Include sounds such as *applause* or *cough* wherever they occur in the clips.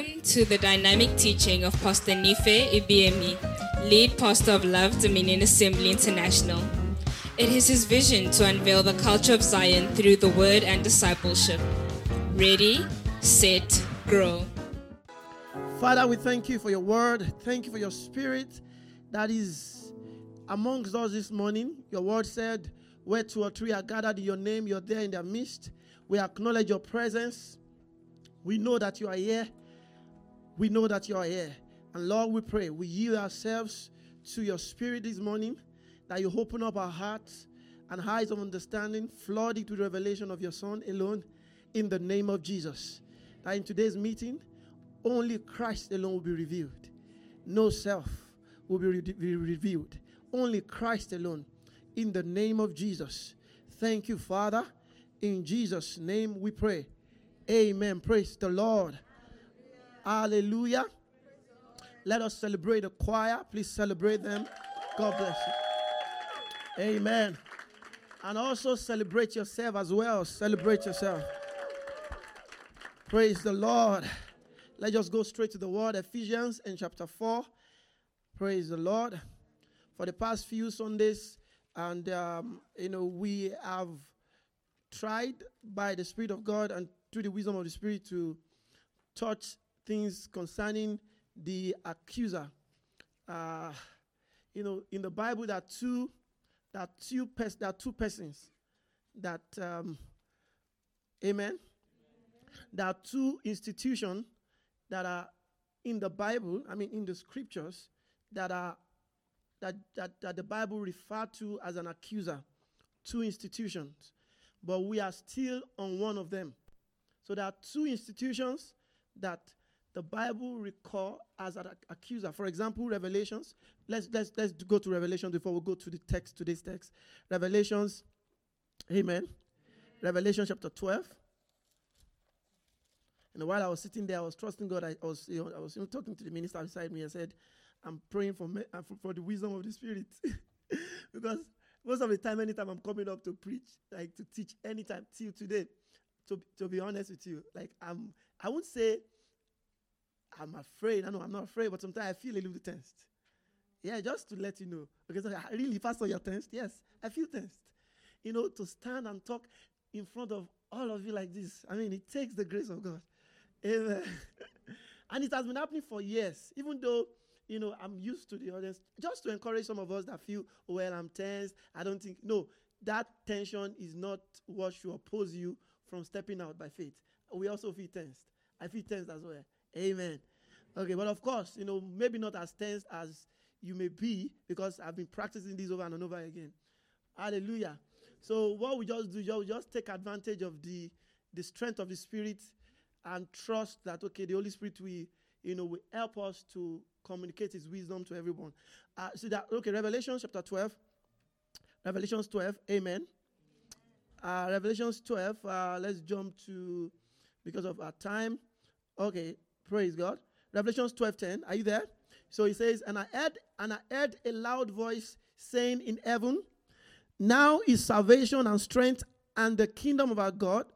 Welcome to the dynamic teaching of Pastor Nife Ibiemi, lead pastor of Love Dominion Assembly International. It is his vision to unveil the culture of Zion through the word and discipleship. Ready, set, grow. Father, we thank you for your word. Thank you for your spirit that is amongst us this morning. Your word said, Where two or three are gathered in your name, you're there in their midst. We acknowledge your presence. We know that you are here. We know that you are here. And Lord, we pray, we yield ourselves to your spirit this morning, that you open up our hearts and eyes of understanding, flood it with revelation of your Son alone, in the name of Jesus. That in today's meeting, only Christ alone will be revealed. No self will be, re- be revealed. Only Christ alone. In the name of Jesus. Thank you, Father. In Jesus' name we pray. Amen. Praise the Lord. Hallelujah. Let us celebrate the choir. Please celebrate them. God bless you. Amen. And also celebrate yourself as well. Celebrate yourself. Praise the Lord. Let's just go straight to the word. Ephesians in chapter 4. Praise the Lord. For the past few Sundays, and um, you know, we have tried by the Spirit of God and through the wisdom of the Spirit to touch things concerning the accuser. Uh, you know, in the Bible, there are two, there are two, pers- there are two persons that, um, amen. There are two institutions that are in the Bible, I mean, in the scriptures, that are that, that, that the Bible refer to as an accuser. Two institutions. But we are still on one of them. So there are two institutions that the Bible recall as an accuser. For example, Revelations. Let's let's let's go to Revelation before we go to the text, today's text. Revelations, Amen. Revelation chapter 12. And while I was sitting there, I was trusting God. I was, you know, I was you know, talking to the minister beside me. I said, I'm praying for, me, uh, for, for the wisdom of the Spirit. *laughs* because most of the time, anytime I'm coming up to preach, like to teach, anytime till today, to, to be honest with you, like I'm, I won't say I'm afraid. I know I'm not afraid, but sometimes I feel a little tensed. Yeah, just to let you know. Because I really, Pastor, you're tensed? Yes, I feel tensed. You know, to stand and talk in front of all of you like this. I mean, it takes the grace of God. Amen. *laughs* and it has been happening for years, even though you know, I'm used to the audience. Just to encourage some of us that feel, well, I'm tense. I don't think, no, that tension is not what should oppose you from stepping out by faith. We also feel tensed. I feel tensed as well. Amen. Okay, but of course, you know, maybe not as tense as you may be because I've been practicing this over and over again. Hallelujah. So what we just do, we just take advantage of the the strength of the Spirit and trust that okay, the Holy Spirit will, you know, will help us to communicate his wisdom to everyone. Uh, see that, okay, Revelation chapter 12. Revelations 12, amen. Uh, Revelations 12, uh, let's jump to, because of our time. Okay, praise God. Revelations 12, 10, are you there? So he says, and I heard, and I heard a loud voice saying in heaven, now is salvation and strength and the kingdom of our God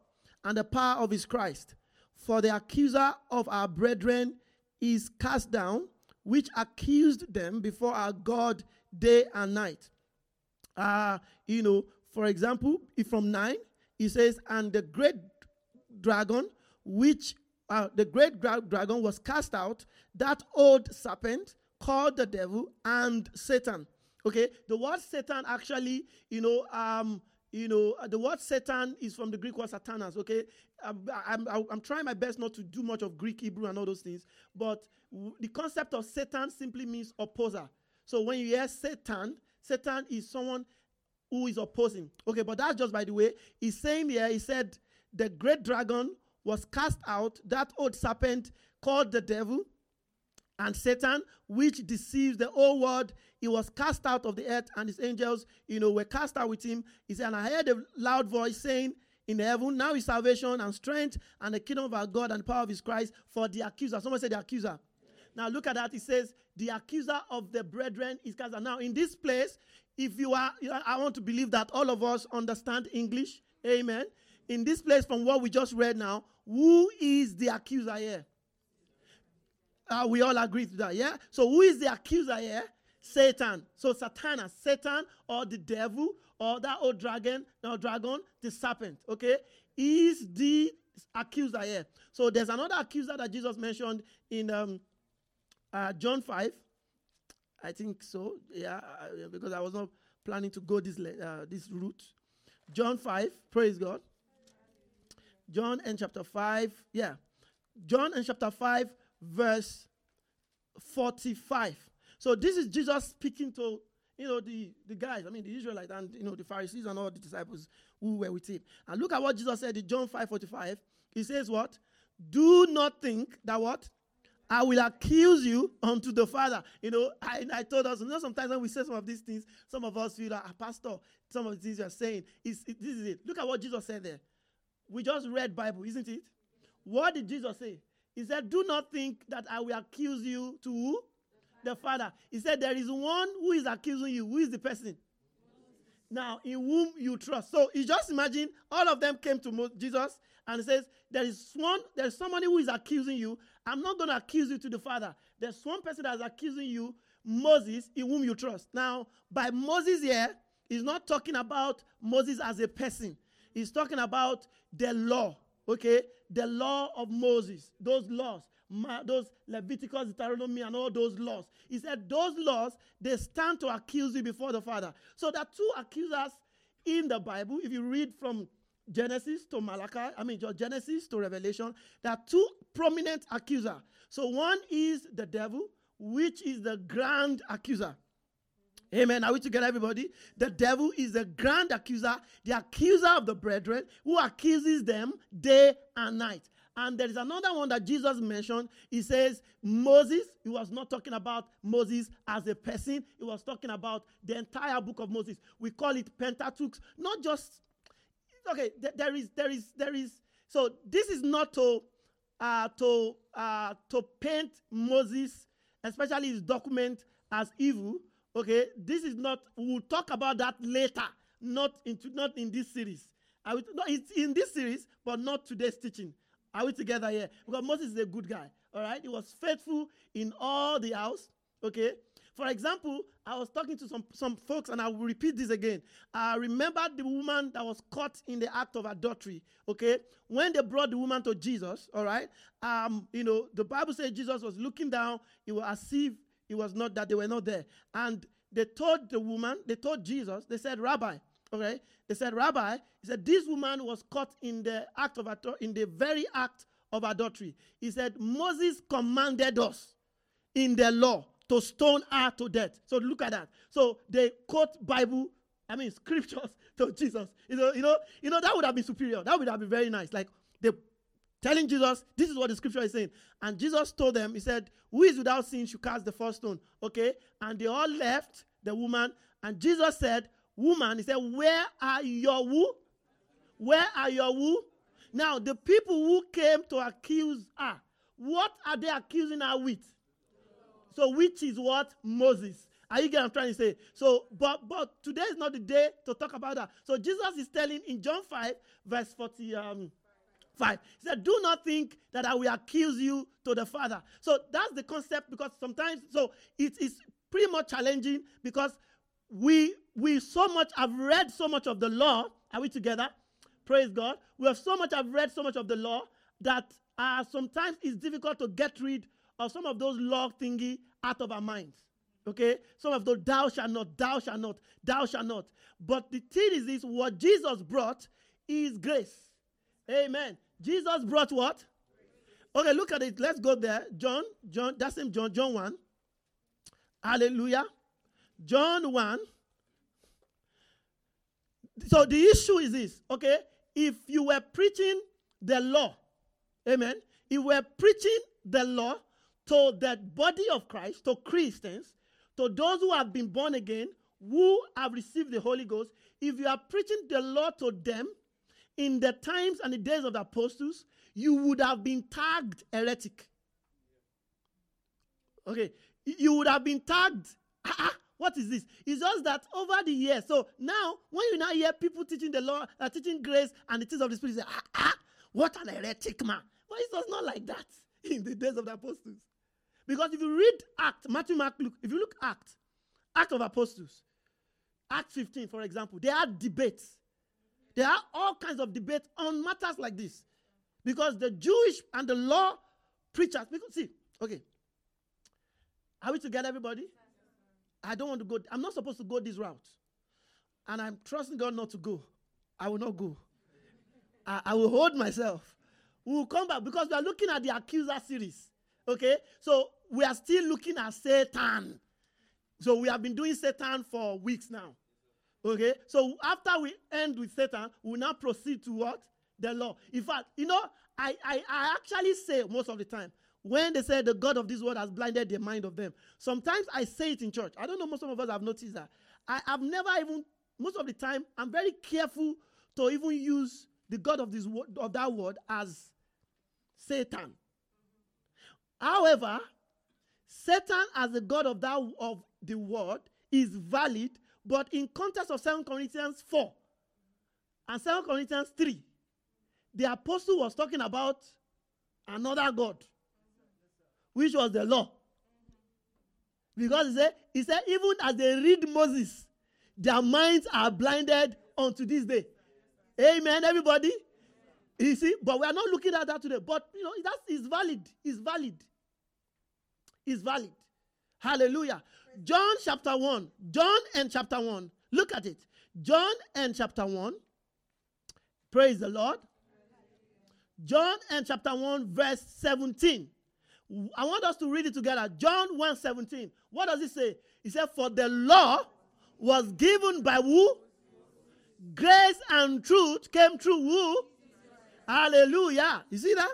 and the power of his Christ. For the accuser of our brethren is cast down, which accused them before our God day and night. Uh, you know, for example, from 9, he says, And the great dragon, which uh, the great gra- dragon was cast out, that old serpent called the devil and Satan. Okay, the word Satan actually, you know, um, you know, the word Satan is from the Greek word Satanas. Okay, I'm, I'm, I'm trying my best not to do much of Greek, Hebrew, and all those things, but the concept of Satan simply means opposer. So when you hear Satan, Satan is someone who is opposing. Okay, but that's just by the way. He's saying here, he said, the great dragon was cast out, that old serpent called the devil and Satan, which deceives the whole world. He was cast out of the earth, and his angels, you know, were cast out with him. He said, And I heard a loud voice saying, in heaven, now is salvation and strength and the kingdom of our God and the power of his Christ for the accuser. Someone said the accuser. Now look at that. It says, the accuser of the brethren is cast out. Now in this place, if you are, I want to believe that all of us understand English. Amen. In this place, from what we just read now, who is the accuser here? Uh, we all agree to that, yeah? So who is the accuser here? Satan. So Satan, Satan or the devil or that old dragon, no dragon, the serpent, okay, is the accuser here. So there's another accuser that Jesus mentioned in um, uh, John 5. I think so, yeah, uh, because I was not planning to go this, uh, this route. John 5, praise God. John and chapter 5, yeah. John and chapter 5, verse 45. So this is Jesus speaking to you know the, the guys, I mean the Israelites and you know the Pharisees and all the disciples who were with him. And look at what Jesus said in John 5 45. He says, What? Do not think that what? I will accuse you unto the Father. You know, I, I told us, you know, sometimes when we say some of these things, some of us feel like, ah, Pastor, some of the things you're saying, is this is it. Look at what Jesus said there. We just read Bible, isn't it? What did Jesus say? He said, Do not think that I will accuse you to who? The Father. He said, There is one who is accusing you. Who is the person? Now, in whom you trust. So you just imagine all of them came to Jesus and he says, There is one, there's somebody who is accusing you. I'm not going to accuse you to the Father. There's one person that's accusing you, Moses, in whom you trust. Now, by Moses here, he's not talking about Moses as a person, he's talking about the law, okay? The law of Moses, those laws those Leviticus, Deuteronomy, and all those laws. He said those laws they stand to accuse you before the Father. So there are two accusers in the Bible. If you read from Genesis to Malachi, I mean Genesis to Revelation, there are two prominent accusers. So one is the devil, which is the grand accuser. Amen. Are we together, everybody? The devil is the grand accuser, the accuser of the brethren, who accuses them day and night. And there is another one that Jesus mentioned. He says, Moses, he was not talking about Moses as a person, he was talking about the entire book of Moses. We call it Pentateuch, not just, okay, th- there is, there is, there is, so this is not to, uh, to, uh, to paint Moses, especially his document, as evil. Okay, this is not, we'll talk about that later, not, into, not in this series. I will, no, it's in this series, but not today's teaching. Are we together here? Because Moses is a good guy. All right. He was faithful in all the house. Okay. For example, I was talking to some, some folks, and I will repeat this again. I remember the woman that was caught in the act of adultery. Okay, when they brought the woman to Jesus, all right, um, you know, the Bible says Jesus was looking down. It was as if it was not that they were not there, and they told the woman, they told Jesus, they said, Rabbi, Okay? They said, Rabbi, he said, this woman was caught in the act of in the very act of adultery. He said, Moses commanded us in the law to stone her to death. So look at that. So they quote Bible, I mean *laughs* scriptures to Jesus. You know, you know, you know, that would have been superior. That would have been very nice. Like they telling Jesus, this is what the scripture is saying. And Jesus told them, He said, Who is without sin should cast the first stone. Okay? And they all left the woman. And Jesus said, woman, he said, Where are your who? Where are your who? Now, the people who came to accuse her, what are they accusing her with? So, which is what? Moses. Are you getting I'm trying to say? So, but but today is not the day to talk about that. So Jesus is telling in John 5, verse 40, um, 5. He said, Do not think that I will accuse you to the Father. So that's the concept because sometimes, so it is pretty much challenging because we we so much have read so much of the law. Are we together? Praise God. We have so much have read so much of the law that uh, sometimes it's difficult to get rid of some of those law thingy out of our minds. Okay? Some of those thou shall not, thou shall not, thou shall not. But the thing is this what Jesus brought is grace. Amen. Jesus brought what? Okay, look at it. Let's go there. John, John, that's him, John, John 1. Hallelujah. John 1. So the issue is this, okay? If you were preaching the law, amen, if you were preaching the law to the body of Christ, to Christians, to those who have been born again, who have received the Holy Ghost, if you are preaching the law to them in the times and the days of the apostles, you would have been tagged heretic. Okay, you would have been tagged. Ah, ah, what is this? It's just that over the years. So now, when you now hear people teaching the law, uh, teaching grace and the things of the Spirit, say, ah, ah, what an heretic man. But it was not like that *laughs* in the days of the apostles. Because if you read Act, Matthew, Mark, Luke, if you look Act, Act of Apostles, Act 15, for example, there are debates. There are all kinds of debates on matters like this. Because the Jewish and the law preachers, because see, okay. Are we together, everybody? I don't want to go. I'm not supposed to go this route. And I'm trusting God not to go. I will not go. I, I will hold myself. We will come back because we are looking at the accuser series. Okay? So we are still looking at Satan. So we have been doing Satan for weeks now. Okay? So after we end with Satan, we now proceed to what? The law. In fact, you know, I, I, I actually say most of the time, when they say the God of this world has blinded the mind of them, sometimes I say it in church. I don't know, most of us have noticed that. I have never even, most of the time, I'm very careful to even use the God of this word, of that word as Satan. However, Satan as the God of that of the word is valid, but in context of 2 Corinthians 4 and 2 Corinthians 3, the apostle was talking about another God, which was the law. Because he said, he said, even as they read Moses, their minds are blinded unto this day. Amen, everybody. You see, but we are not looking at that today. But you know, that is valid. It's valid. It's valid. Hallelujah. John chapter 1. John and chapter 1. Look at it. John and chapter 1. Praise the Lord. John and chapter 1, verse 17. I want us to read it together. John 1 17. What does it say? He said, For the law was given by who? Grace and truth came through who? Hallelujah. You see that?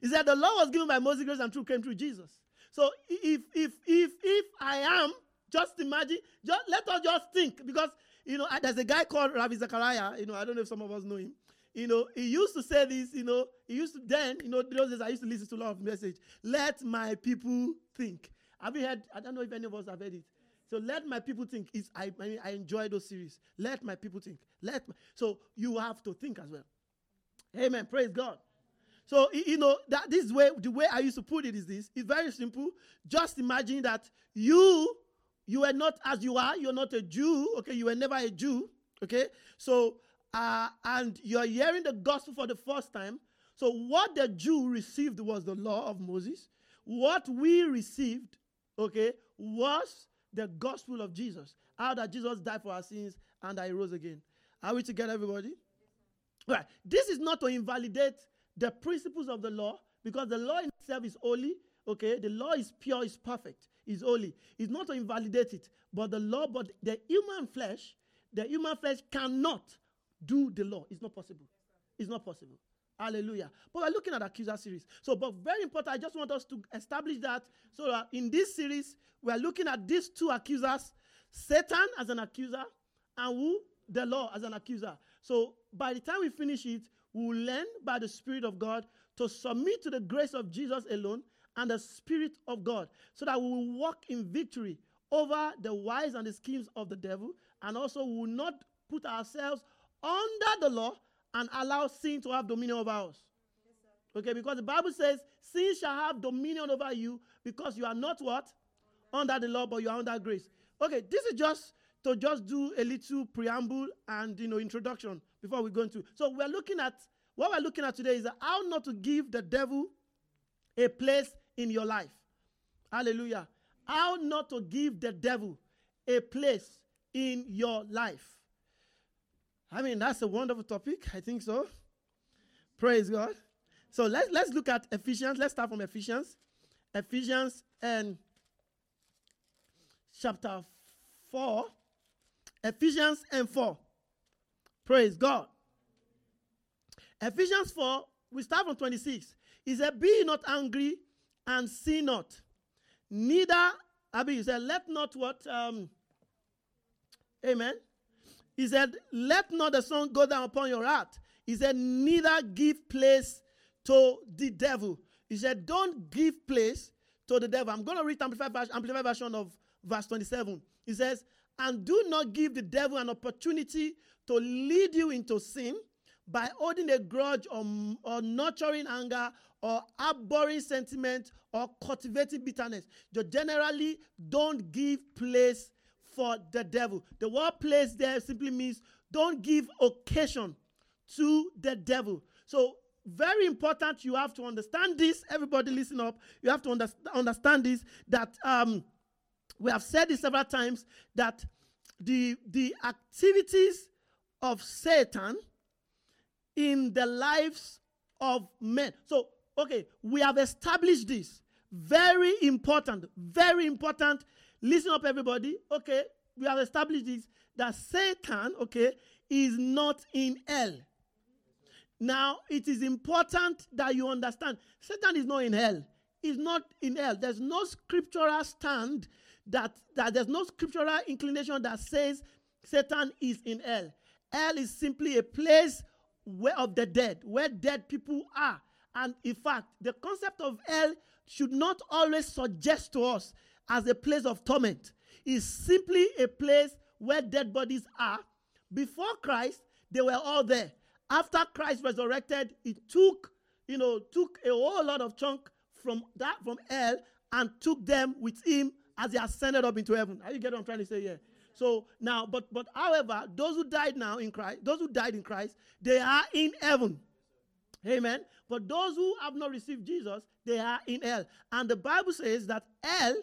He said the law was given by Moses, grace and truth came through Jesus. So if if if if I am, just imagine, just let us just think, because you know, there's a guy called Ravi Zachariah, you know, I don't know if some of us know him. You know, he used to say this, you know, he used to then, you know, those days I used to listen to a lot of message. Let my people think. Have you heard? I don't know if any of us have heard it. So let my people think. It's, I, I, I enjoy those series. Let my people think. Let my, so you have to think as well. Amen. Praise God. So you know that this way, the way I used to put it is this. It's very simple. Just imagine that you you are not as you are. You're not a Jew. Okay, you were never a Jew. Okay, so uh, and you're hearing the gospel for the first time. So what the Jew received was the law of Moses. What we received, okay, was the gospel of Jesus. How that Jesus died for our sins and he rose again. Are we together, everybody? Right. This is not to invalidate the principles of the law because the law itself is holy. Okay. The law is pure, is perfect, is holy. It's not to invalidate it. But the law, but the human flesh, the human flesh cannot do the law. It's not possible. It's not possible. Hallelujah. But we're looking at accuser series. So, but very important, I just want us to establish that. So that in this series, we're looking at these two accusers Satan as an accuser, and who? The law as an accuser. So, by the time we finish it, we will learn by the Spirit of God to submit to the grace of Jesus alone and the Spirit of God so that we will walk in victory over the wiles and the schemes of the devil, and also we will not put ourselves under the law and allow sin to have dominion over us. okay, because the Bible says, sin shall have dominion over you because you are not what? Under the law, but you are under grace. Okay, this is just to just do a little preamble and you know introduction before we go into. So we're looking at what we're looking at today is how not to give the devil a place in your life. Hallelujah. How not to give the devil a place in your life. I mean, that's a wonderful topic. I think so. Praise God. So let's let's look at Ephesians. Let's start from Ephesians. Ephesians and chapter 4. Ephesians and 4. Praise God. Ephesians 4, we start from 26. He said, Be not angry and sin not. Neither, I he said, Let not what? Um, amen. He said, Let not the sun go down upon your heart. He said, Neither give place to the devil. He said, Don't give place to the devil. I'm going to read Amplified, Amplified version of verse 27. He says, And do not give the devil an opportunity to lead you into sin, by holding a grudge or, or nurturing anger or harboring sentiment or cultivating bitterness. You generally don't give place for the devil. The word place there simply means don't give occasion to the devil. So, very important, you have to understand this. Everybody, listen up. You have to under- understand this that um, we have said this several times that the, the activities of Satan in the lives of men. So, okay, we have established this. Very important, very important. Listen up, everybody. Okay, we have established this that Satan, okay, is not in hell. Now, it is important that you understand Satan is not in hell. He's not in hell. There's no scriptural stand that, that there's no scriptural inclination that says Satan is in hell. Hell is simply a place where of the dead, where dead people are. And in fact, the concept of hell should not always suggest to us as a place of torment. It's simply a place where dead bodies are. Before Christ, they were all there. After Christ resurrected, he took, you know, took a whole lot of chunk from that from hell and took them with him as he ascended up into heaven. Are you get what I'm trying to say here? So now, but but however, those who died now in Christ, those who died in Christ, they are in heaven. Amen. But those who have not received Jesus, they are in hell. And the Bible says that hell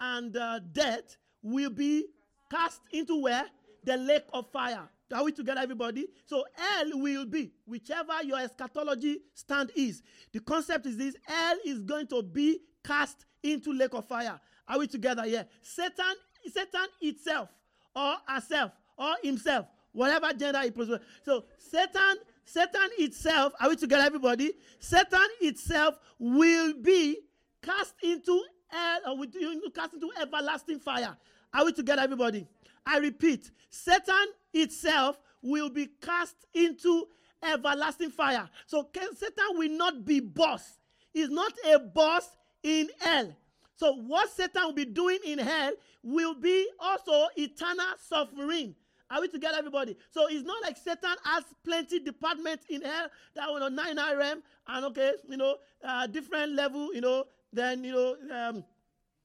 and uh, death will be cast into where? The lake of fire. Are we together, everybody? So hell will be whichever your eschatology stand is. The concept is this: hell is going to be cast into lake of fire. Are we together here? Satan, Satan itself or herself or himself, whatever gender he prefers. So Satan, Satan itself, are we together, everybody? Satan itself will be cast into hell or will cast into everlasting fire. Are we together, everybody? I repeat, Satan itself will be cast into everlasting fire. So Satan will not be boss. He's not a boss in hell. So what Satan will be doing in hell will be also eternal suffering. Are we together, everybody? So it's not like Satan has plenty departments in hell that know nine RM and okay, you know, uh, different level, you know, then you know, um,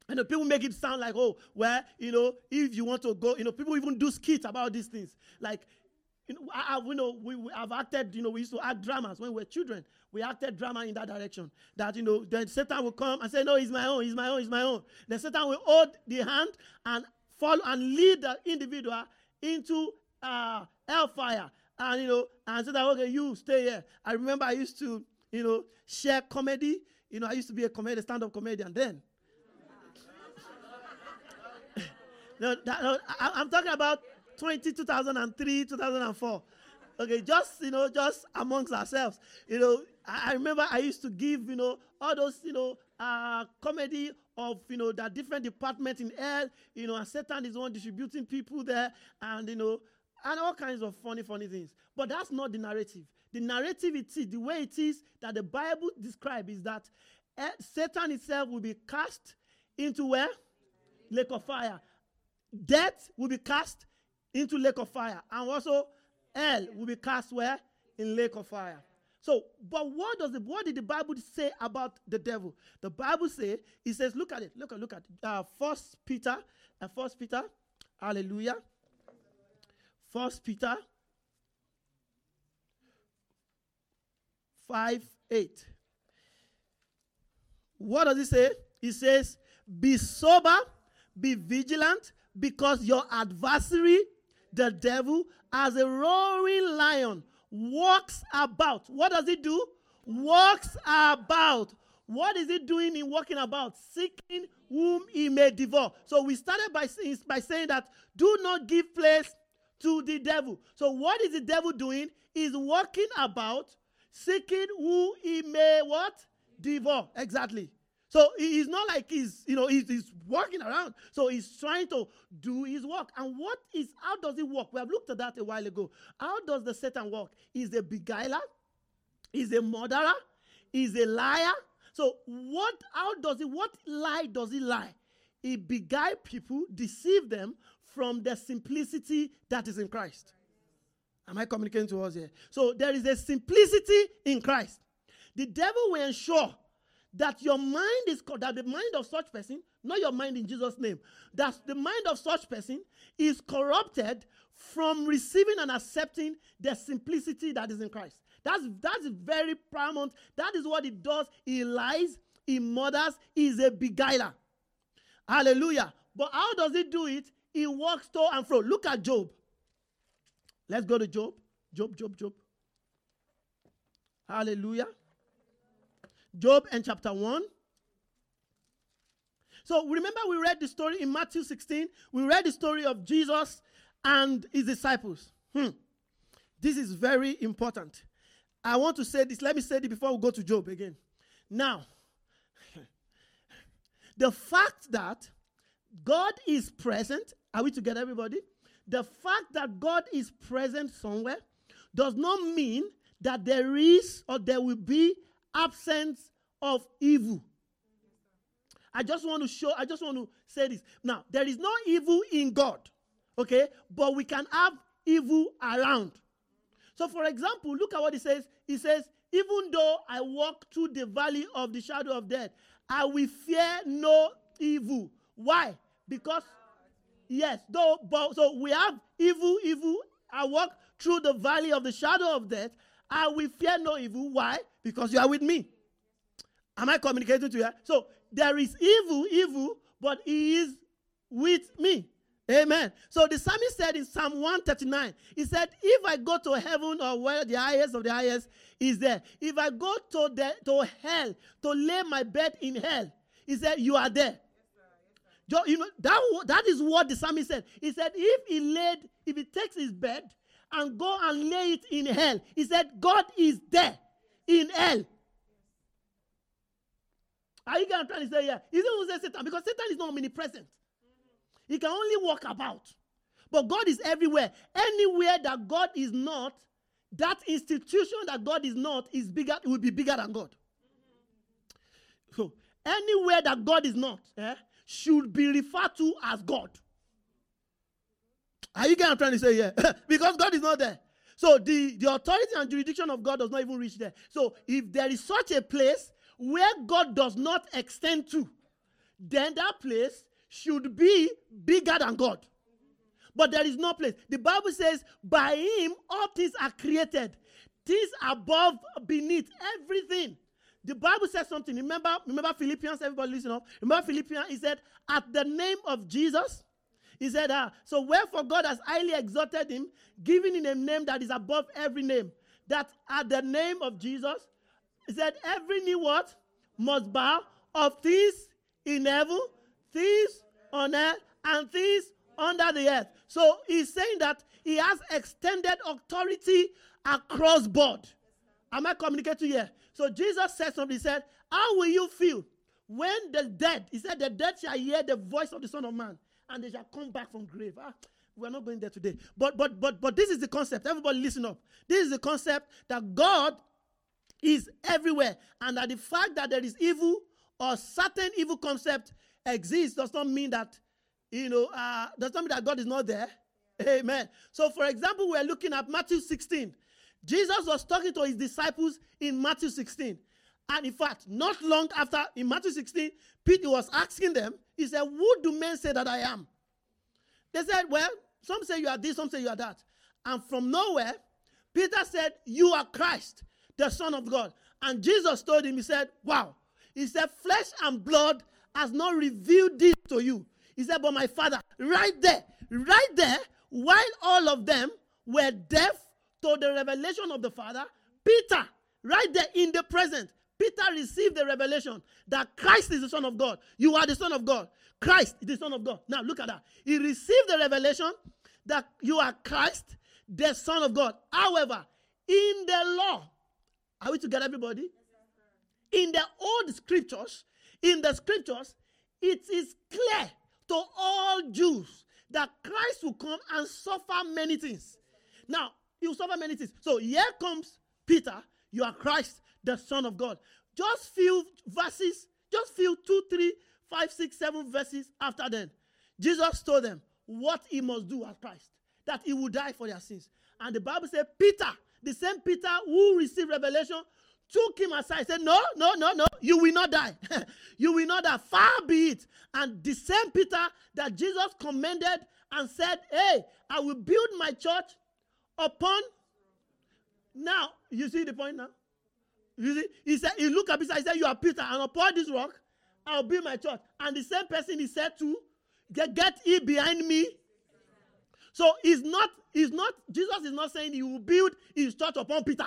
and the people make it sound like, oh, well, you know, if you want to go, you know, people even do skits about these things. Like, you know, I, I, know, we, we have acted, you know, we used to act dramas when we were children. We acted drama in that direction. That, you know, then Satan will come and say, no, he's my own, he's my own, he's my own. Then Satan will hold the hand and follow and lead the individual into uh, hellfire. And, you know, and say that, okay, you stay here. I remember I used to, you know, share comedy. You know, I used to be a comedian, stand-up comedian then. *laughs* no, that, no, I, I'm talking about 20, 2003, 2004. Okay, just, you know, just amongst ourselves. You know, I, I remember I used to give, you know, all those, you know, uh, comedy of, you know, that different departments in hell, you know, and Satan is one distributing people there, and, you know, and all kinds of funny, funny things. But that's not the narrative. The narrative it is, the way it is that the Bible describes is that uh, Satan itself will be cast into where? Lake of fire. Death will be cast into lake of fire. And also hell will be cast where? In lake of fire. So, but what does the what did the Bible say about the devil? The Bible say it says, look at it, look at look at uh, First Peter, uh, First Peter, Hallelujah. First Peter five eight. What does it say? It says, "Be sober, be vigilant, because your adversary, the devil, as a roaring lion." walks about. What does he do? Walks about. What is he doing in walking about? Seeking whom he may devour. So we started by, by saying that do not give place to the devil. So what is the devil doing? He's walking about, seeking who he may what? Devour. Exactly. So he's not like he's, you know, he's, he's walking around. So he's trying to do his work. And what is, how does he work? We have looked at that a while ago. How does the Satan work? He's a beguiler, he's a murderer, he's a liar. So what, how does he, what lie does he lie? He beguile people, deceive them from the simplicity that is in Christ. Am I communicating to us here? So there is a simplicity in Christ. The devil will ensure that your mind is that the mind of such person, not your mind in Jesus' name, that the mind of such person is corrupted from receiving and accepting the simplicity that is in Christ. That's that's very paramount. That is what it does. He lies, he murders, he's a beguiler. Hallelujah. But how does he do it? He walks to and fro. Look at Job. Let's go to Job. Job, Job, Job. Hallelujah. Job and chapter 1. So remember, we read the story in Matthew 16. We read the story of Jesus and his disciples. Hmm. This is very important. I want to say this. Let me say this before we go to Job again. Now, *laughs* the fact that God is present, are we together, everybody? The fact that God is present somewhere does not mean that there is or there will be absence of evil. I just want to show, I just want to say this. Now, there is no evil in God, okay? But we can have evil around. So, for example, look at what he says. He says, Even though I walk through the valley of the shadow of death, I will fear no evil. Why? Because, yes, though, but so we have evil, evil. I walk through the valley of the shadow of death. I will fear no evil. Why? Because you are with me. Am I communicating to you? So there is evil, evil, but he is with me. Amen. So the psalmist said in Psalm 139, he said, If I go to heaven or where the highest of the highest is there, if I go to, the, to hell to lay my bed in hell, he said, You are there. You know, that, that is what the psalmist said. He said, if he laid, if he takes his bed and go and lay it in hell, he said, God is there in hell. Are you going to try to say, yeah? He didn't say Satan because Satan is not omnipresent. He can only walk about. But God is everywhere. Anywhere that God is not, that institution that God is not is bigger, will be bigger than God. So anywhere that God is not, eh, should be referred to as God. Are you getting I'm trying to say? Yeah. *laughs* because God is not there. So the, the authority and jurisdiction of God does not even reach there. So if there is such a place where God does not extend to, then that place should be bigger than God. But there is no place. The Bible says, by him all things are created. Things above, beneath, everything. The Bible says something. Remember, remember Philippians, everybody listen up. Remember Philippians, he said, at the name of Jesus, he said, ah, so wherefore God has highly exalted him, giving him a name that is above every name. That at the name of Jesus, he said, every knee what? Must bow of things in heaven, things on earth, and things under the earth. So he's saying that he has extended authority across board. Am I communicating here? So Jesus said something. He said, How will you feel when the dead, he said, the dead shall hear the voice of the Son of Man, and they shall come back from grave. Ah, we're not going there today. But but but but this is the concept. Everybody listen up. This is the concept that God is everywhere, and that the fact that there is evil or certain evil concept exists does not mean that you know uh, does not mean that God is not there. Amen. So, for example, we're looking at Matthew 16. Jesus was talking to his disciples in Matthew 16. And in fact, not long after, in Matthew 16, Peter was asking them, he said, Who do men say that I am? They said, Well, some say you are this, some say you are that. And from nowhere, Peter said, You are Christ, the Son of God. And Jesus told him, He said, Wow. He said, Flesh and blood has not revealed this to you. He said, But my Father, right there, right there, while all of them were deaf to the revelation of the Father, Peter, right there in the present, Peter received the revelation that Christ is the Son of God. You are the Son of God. Christ is the Son of God. Now look at that. He received the revelation that you are Christ, the Son of God. However, in the law, are we together, everybody? In the old scriptures, in the scriptures, it is clear to all Jews that Christ will come and suffer many things. Now, he will suffer many things. So here comes Peter. You are Christ, the Son of God. Just few verses, just few two, three, five, six, seven verses after then, Jesus told them what he must do as Christ, that he will die for their sins. And the Bible said, Peter, the same Peter who received revelation, took him aside, said, No, no, no, no, you will not die. *laughs* you will not die. Far be it. And the same Peter that Jesus commended and said, Hey, I will build my church upon. Now, you see the point now? You see, he said, he looked at Peter, he said, You are Peter, and upon this rock, I'll build my church. And the same person he said to, Get, get ye behind me. So he's not, he's not, Jesus is not saying he will build his church upon Peter.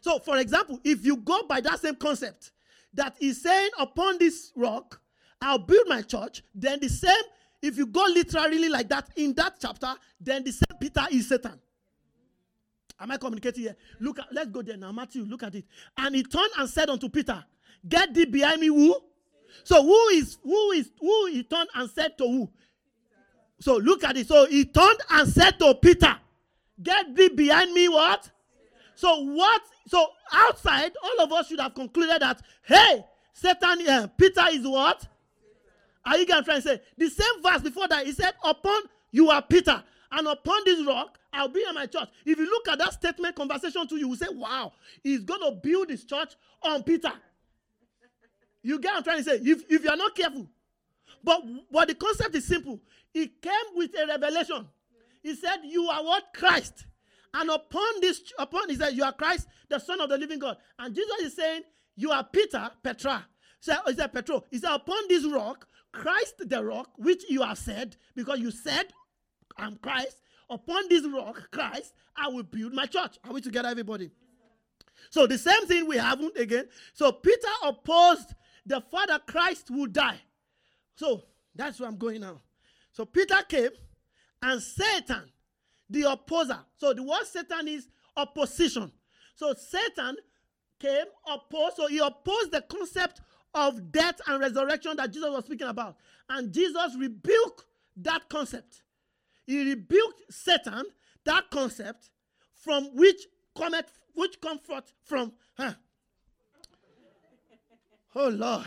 So, for example, if you go by that same concept, that he's saying, Upon this rock, I'll build my church, then the same, if you go literally like that in that chapter, then the same Peter is Satan. Am I communicating here? Look at, let's go there now. Matthew, look at it. And he turned and said unto Peter, Get thee behind me, who? So who is who is who he turned and said to who? So look at it. So he turned and said to Peter, Get thee behind me, what? So what? So outside, all of us should have concluded that, hey, Satan, uh, Peter is what? Are you going to say the same verse before that? He said, Upon you are Peter, and upon this rock I'll be in my church. If you look at that statement conversation to you, will say, Wow, he's going to build his church on Peter. You get what I'm trying to say? If, if you're not careful. But, but the concept is simple. He came with a revelation. He said, You are what? Christ. And upon this, upon he said, You are Christ, the Son of the living God. And Jesus is saying, You are Peter, Petra. So he said, Petro. He said, Upon this rock, Christ the rock, which you have said, because you said, I'm Christ. Upon this rock, Christ, I will build my church. Are we together, everybody? So the same thing we haven't again. So Peter opposed the Father Christ will die. So that's where I'm going now. So Peter came and Satan, the opposer. So the word Satan is opposition. So Satan came, opposed. So he opposed the concept of death and resurrection that Jesus was speaking about. And Jesus rebuked that concept. He rebuked Satan, that concept, from which cometh, which comfort from huh, Oh Lord.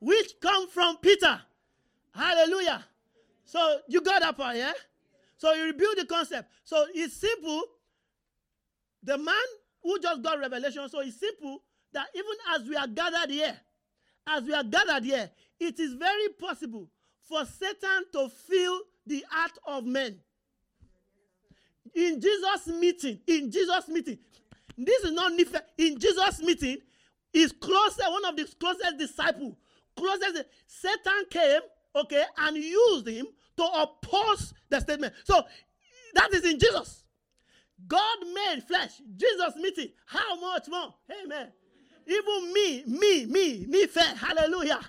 Which come from Peter. Hallelujah. So you got that part, yeah? So you rebuild the concept. So it's simple. The man who just got revelation, so it's simple that even as we are gathered here, as we are gathered here, it is very possible for Satan to fill the heart of men. In Jesus' meeting, in Jesus' meeting, this is not in Jesus' meeting, his closest, one of the closest disciples, closest, Satan came, okay, and used him to oppose the statement. So that is in Jesus. God made flesh. Jesus meeting. How much more? Amen. Even me, me, me, me fair. Hallelujah.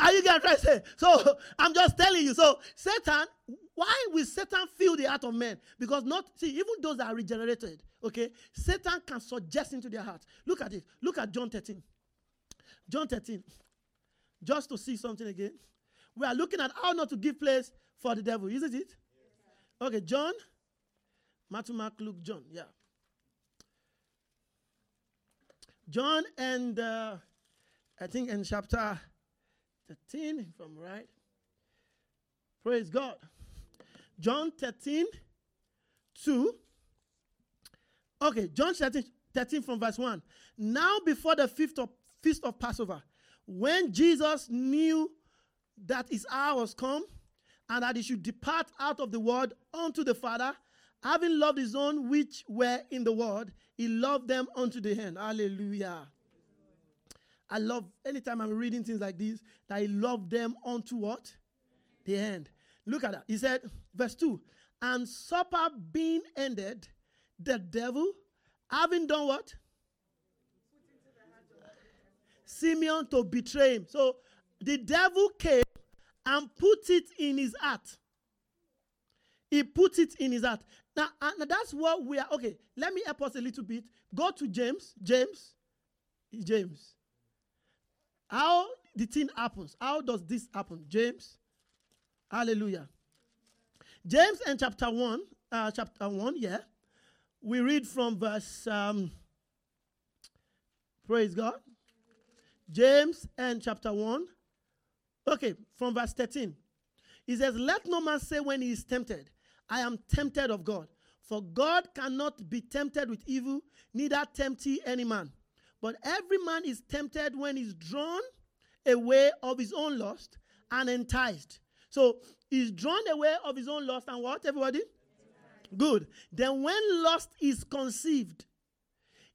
Are you getting try to say? So *laughs* I'm just telling you. So Satan, why will Satan fill the heart of men? Because not see, even those that are regenerated, okay, Satan can suggest into their heart. Look at it. Look at John 13. John 13. Just to see something again. We are looking at how not to give place for the devil, isn't it? Okay, John, Matthew, Mark, Luke, John. Yeah. John and uh, I think in chapter 13, if I'm right. Praise God. John 13, 2. Okay, John 13, 13 from verse 1. Now, before the fifth of, feast of Passover, when Jesus knew that his hour was come and that he should depart out of the world unto the Father, having loved his own which were in the world, he loved them unto the end. Hallelujah. I love anytime I'm reading things like this, that he loved them unto what? The end. Look at that. He said, verse 2 And supper being ended, the devil, having done what? Simeon to betray him. So the devil came and put it in his heart. He put it in his heart. Now, now that's what we are. Okay, let me help us a little bit. Go to James. James. James. How the thing happens? How does this happen? James. Hallelujah. James and chapter 1, uh, chapter 1, yeah. We read from verse, um, praise God. James and chapter 1. Okay, from verse 13. He says, Let no man say when he is tempted, I am tempted of God. For God cannot be tempted with evil, neither tempt he any man. But every man is tempted when he's drawn away of his own lust and enticed. So he's drawn away of his own lust and what, everybody? Good. Then when lust is conceived,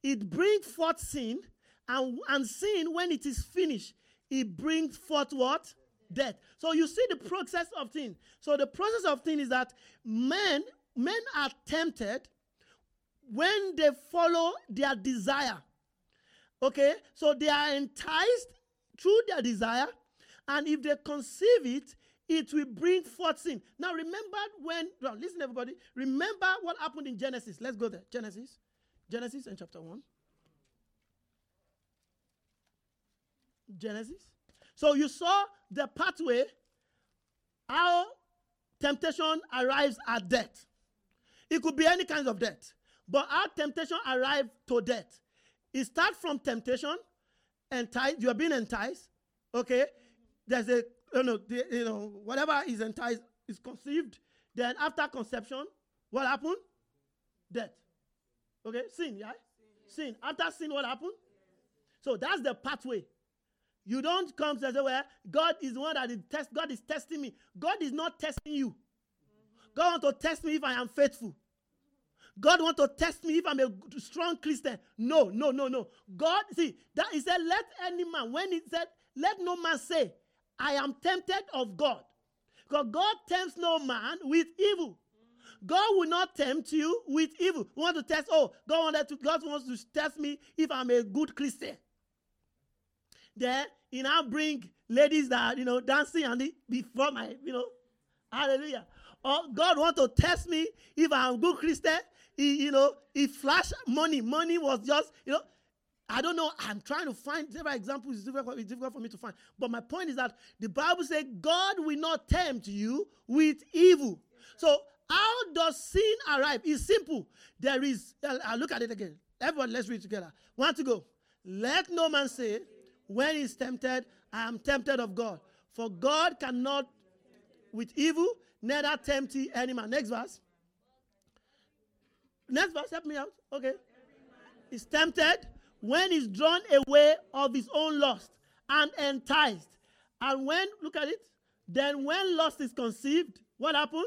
it brings forth sin, and, and sin, when it is finished, it brings forth what? Death. So you see the process of sin. So the process of sin is that men, men are tempted when they follow their desire. Okay? So they are enticed through their desire, and if they conceive it, it will bring forth sin. Now, remember when, well, listen, everybody, remember what happened in Genesis. Let's go there. Genesis. Genesis in chapter 1. Genesis. So you saw the pathway, how temptation arrives at death. It could be any kind of death, but how temptation arrives to death. It starts from temptation, enticed, you are being enticed, okay? There's a, you know, the, you know, whatever is enticed is conceived. Then after conception, what happened? Death. Okay, sin, yeah? Sin. After sin, what happened? So that's the pathway. You don't come to say, well, God is one that is test. God is testing me. God is not testing you. God want to test me if I am faithful. God want to test me if I'm a strong Christian. No, no, no, no. God, see, that he said, let any man, when he said, let no man say, I am tempted of God. Because God tempts no man with evil. God will not tempt you with evil. Want to test, oh, God, wanted to, God wants to test me if I'm a good Christian. Then he now bring ladies that, you know, dancing and before my, you know, hallelujah. Or God want to test me if I'm a good Christian. He, you know, he flash money. Money was just, you know, I don't know. I'm trying to find several examples. It's difficult, it's difficult for me to find. But my point is that the Bible says God will not tempt you with evil. So how does sin arrive? It's simple. There is, I'll look at it again. Everyone, let's read together. One to go. Let no man say, when he's tempted, I am tempted of God. For God cannot with evil, neither tempt any man. Next verse. Next verse, help me out. Okay. He's tempted when he's drawn away of his own lust and enticed. And when, look at it, then when lust is conceived, what happened?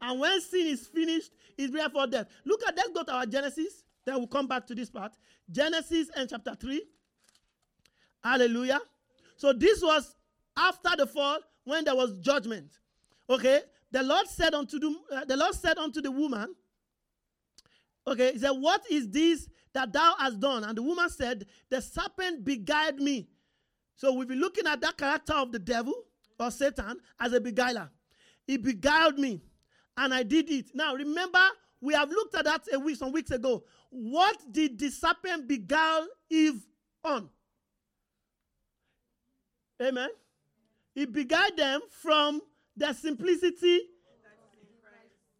And when sin is finished, it brings forth death. Look at, let's go to our Genesis. Then we'll come back to this part. Genesis and chapter 3. Hallelujah. So this was after the fall when there was judgment. Okay? The Lord said unto the, uh, the Lord said unto the woman, Okay, he said, What is this that thou hast done? And the woman said, The serpent beguiled me. So we'll be looking at that character of the devil or Satan as a beguiler. He beguiled me, and I did it. Now remember, we have looked at that a week, some weeks ago. What did the serpent beguile Eve on? Amen. He beguiled them from their simplicity.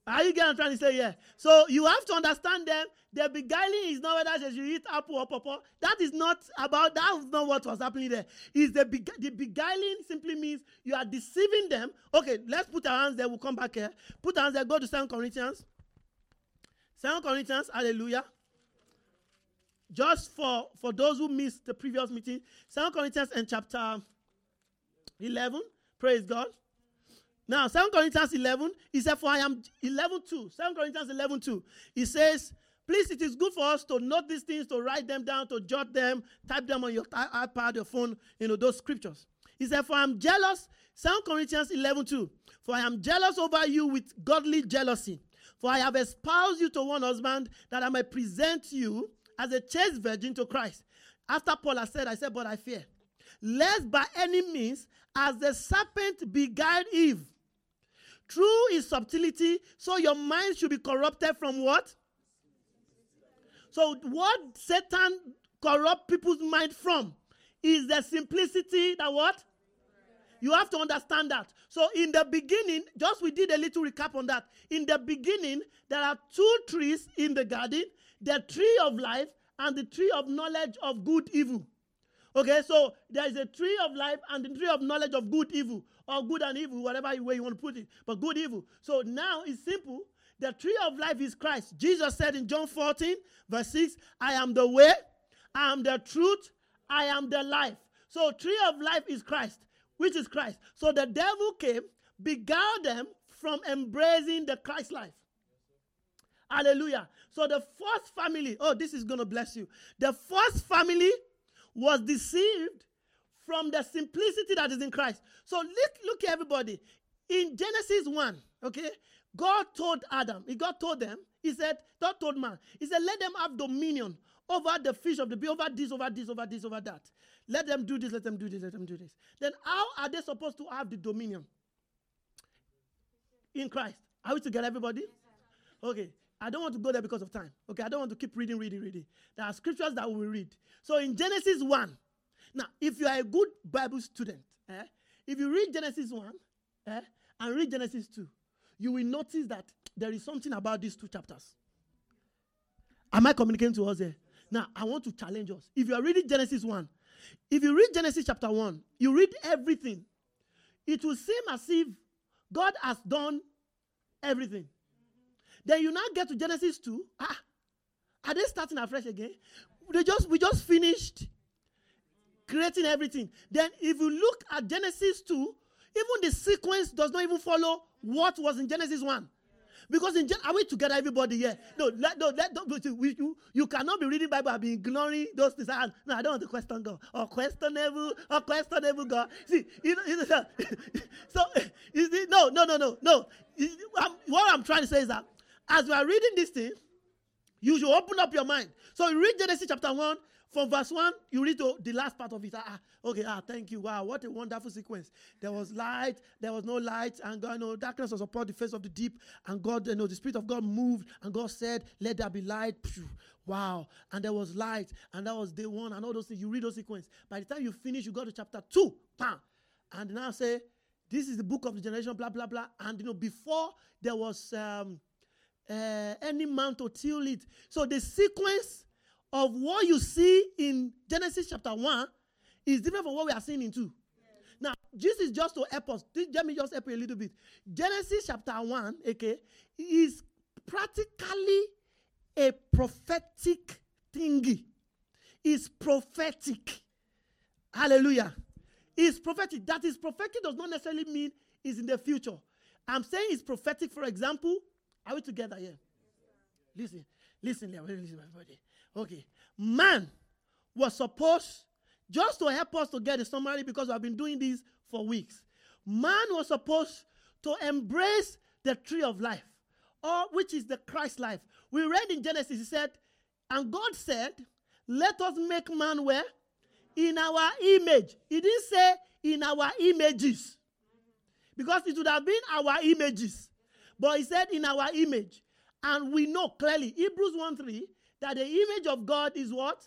Are you getting trying to say? Yeah. So you have to understand them. The beguiling is not whether you eat apple or pawpaw. That is not about, that is not what was happening there. Is the, the beguiling simply means you are deceiving them. Okay, let's put our hands there. We'll come back here. Put our hands there. Go to 2 Corinthians. 2 Corinthians, hallelujah. Just for, for those who missed the previous meeting, 2 Corinthians and chapter 11. Praise God. Now, 2 Corinthians 11, he said, For I am 11 2. 2 Corinthians 11 2. He says, Please, it is good for us to note these things, to write them down, to jot them, type them on your iPad, your phone, you know, those scriptures. He said, For I am jealous. 2 Corinthians 11 2. For I am jealous over you with godly jealousy. For I have espoused you to one husband that I may present you as a chaste virgin to Christ. After Paul has said, I said, But I fear. Lest by any means, as the serpent beguiled Eve through is subtlety, so your mind should be corrupted from what? So, what Satan corrupt people's mind from is the simplicity that what? You have to understand that. So, in the beginning, just we did a little recap on that. In the beginning, there are two trees in the garden the tree of life and the tree of knowledge of good evil. Okay, so there is a tree of life and the tree of knowledge of good, evil, or good and evil, whatever way you want to put it, but good, evil. So now it's simple. The tree of life is Christ. Jesus said in John 14, verse 6, I am the way, I am the truth, I am the life. So, tree of life is Christ, which is Christ. So, the devil came, beguiled them from embracing the Christ life. Hallelujah. So, the first family, oh, this is going to bless you. The first family was deceived from the simplicity that is in Christ. So, look, look everybody. In Genesis 1, okay, God told Adam, He God told them, He said, God told man, He said, let them have dominion over the fish of the sea, over this, over this, over this, over that. Let them do this, let them do this, let them do this. Then how are they supposed to have the dominion? In Christ. Are we together, everybody? Okay. I don't want to go there because of time. Okay, I don't want to keep reading, reading, reading. There are scriptures that we read. So in Genesis 1, now, if you are a good Bible student, eh, if you read Genesis 1 eh, and read Genesis 2, you will notice that there is something about these two chapters. Am I communicating to us here? Now, I want to challenge us. If you are reading Genesis 1, if you read Genesis chapter 1, you read everything, it will seem as if God has done everything. Then you now get to Genesis 2. Ah, are they starting afresh again? They just we just finished creating everything. Then if you look at Genesis 2, even the sequence does not even follow what was in Genesis 1. Because in are we together, everybody here? No, let, no, let, don't, we, you, you cannot be reading Bible and be ignoring those things. Ah, no, I don't want to question God or questionable or questionable God. See, you know, you know *laughs* so *laughs* you see, no, no, no, no, no. What I'm trying to say is that as we are reading this thing, you should open up your mind. So you read Genesis chapter 1, from verse 1, you read to the last part of it. Ah, okay, ah, thank you. Wow, what a wonderful sequence. There was light, there was no light, and God, you know, darkness was upon the face of the deep, and God, you know, the Spirit of God moved, and God said, Let there be light. Wow. And there was light, and that was day one, and all those things. You read those sequence. By the time you finish, you go to chapter 2. Bam. And now say, This is the book of the generation, blah, blah, blah. And you know, before there was um uh, any man to till it. So the sequence of what you see in Genesis chapter 1 is different from what we are seeing in 2. Now, this is just to help us. Let me just help you a little bit. Genesis chapter 1, okay, is practically a prophetic thingy. It's prophetic. Hallelujah. It's prophetic. That is prophetic does not necessarily mean is in the future. I'm saying it's prophetic, for example. Are we together here? Listen, listen, listen, everybody. Okay. Man was supposed, just to help us to get a summary because I've been doing this for weeks. Man was supposed to embrace the tree of life, or which is the Christ life. We read in Genesis, he said, and God said, Let us make man where? In our image. He didn't say in our images. Because it would have been our images. But he said in our image. And we know clearly, Hebrews 1 3, that the image of God is what?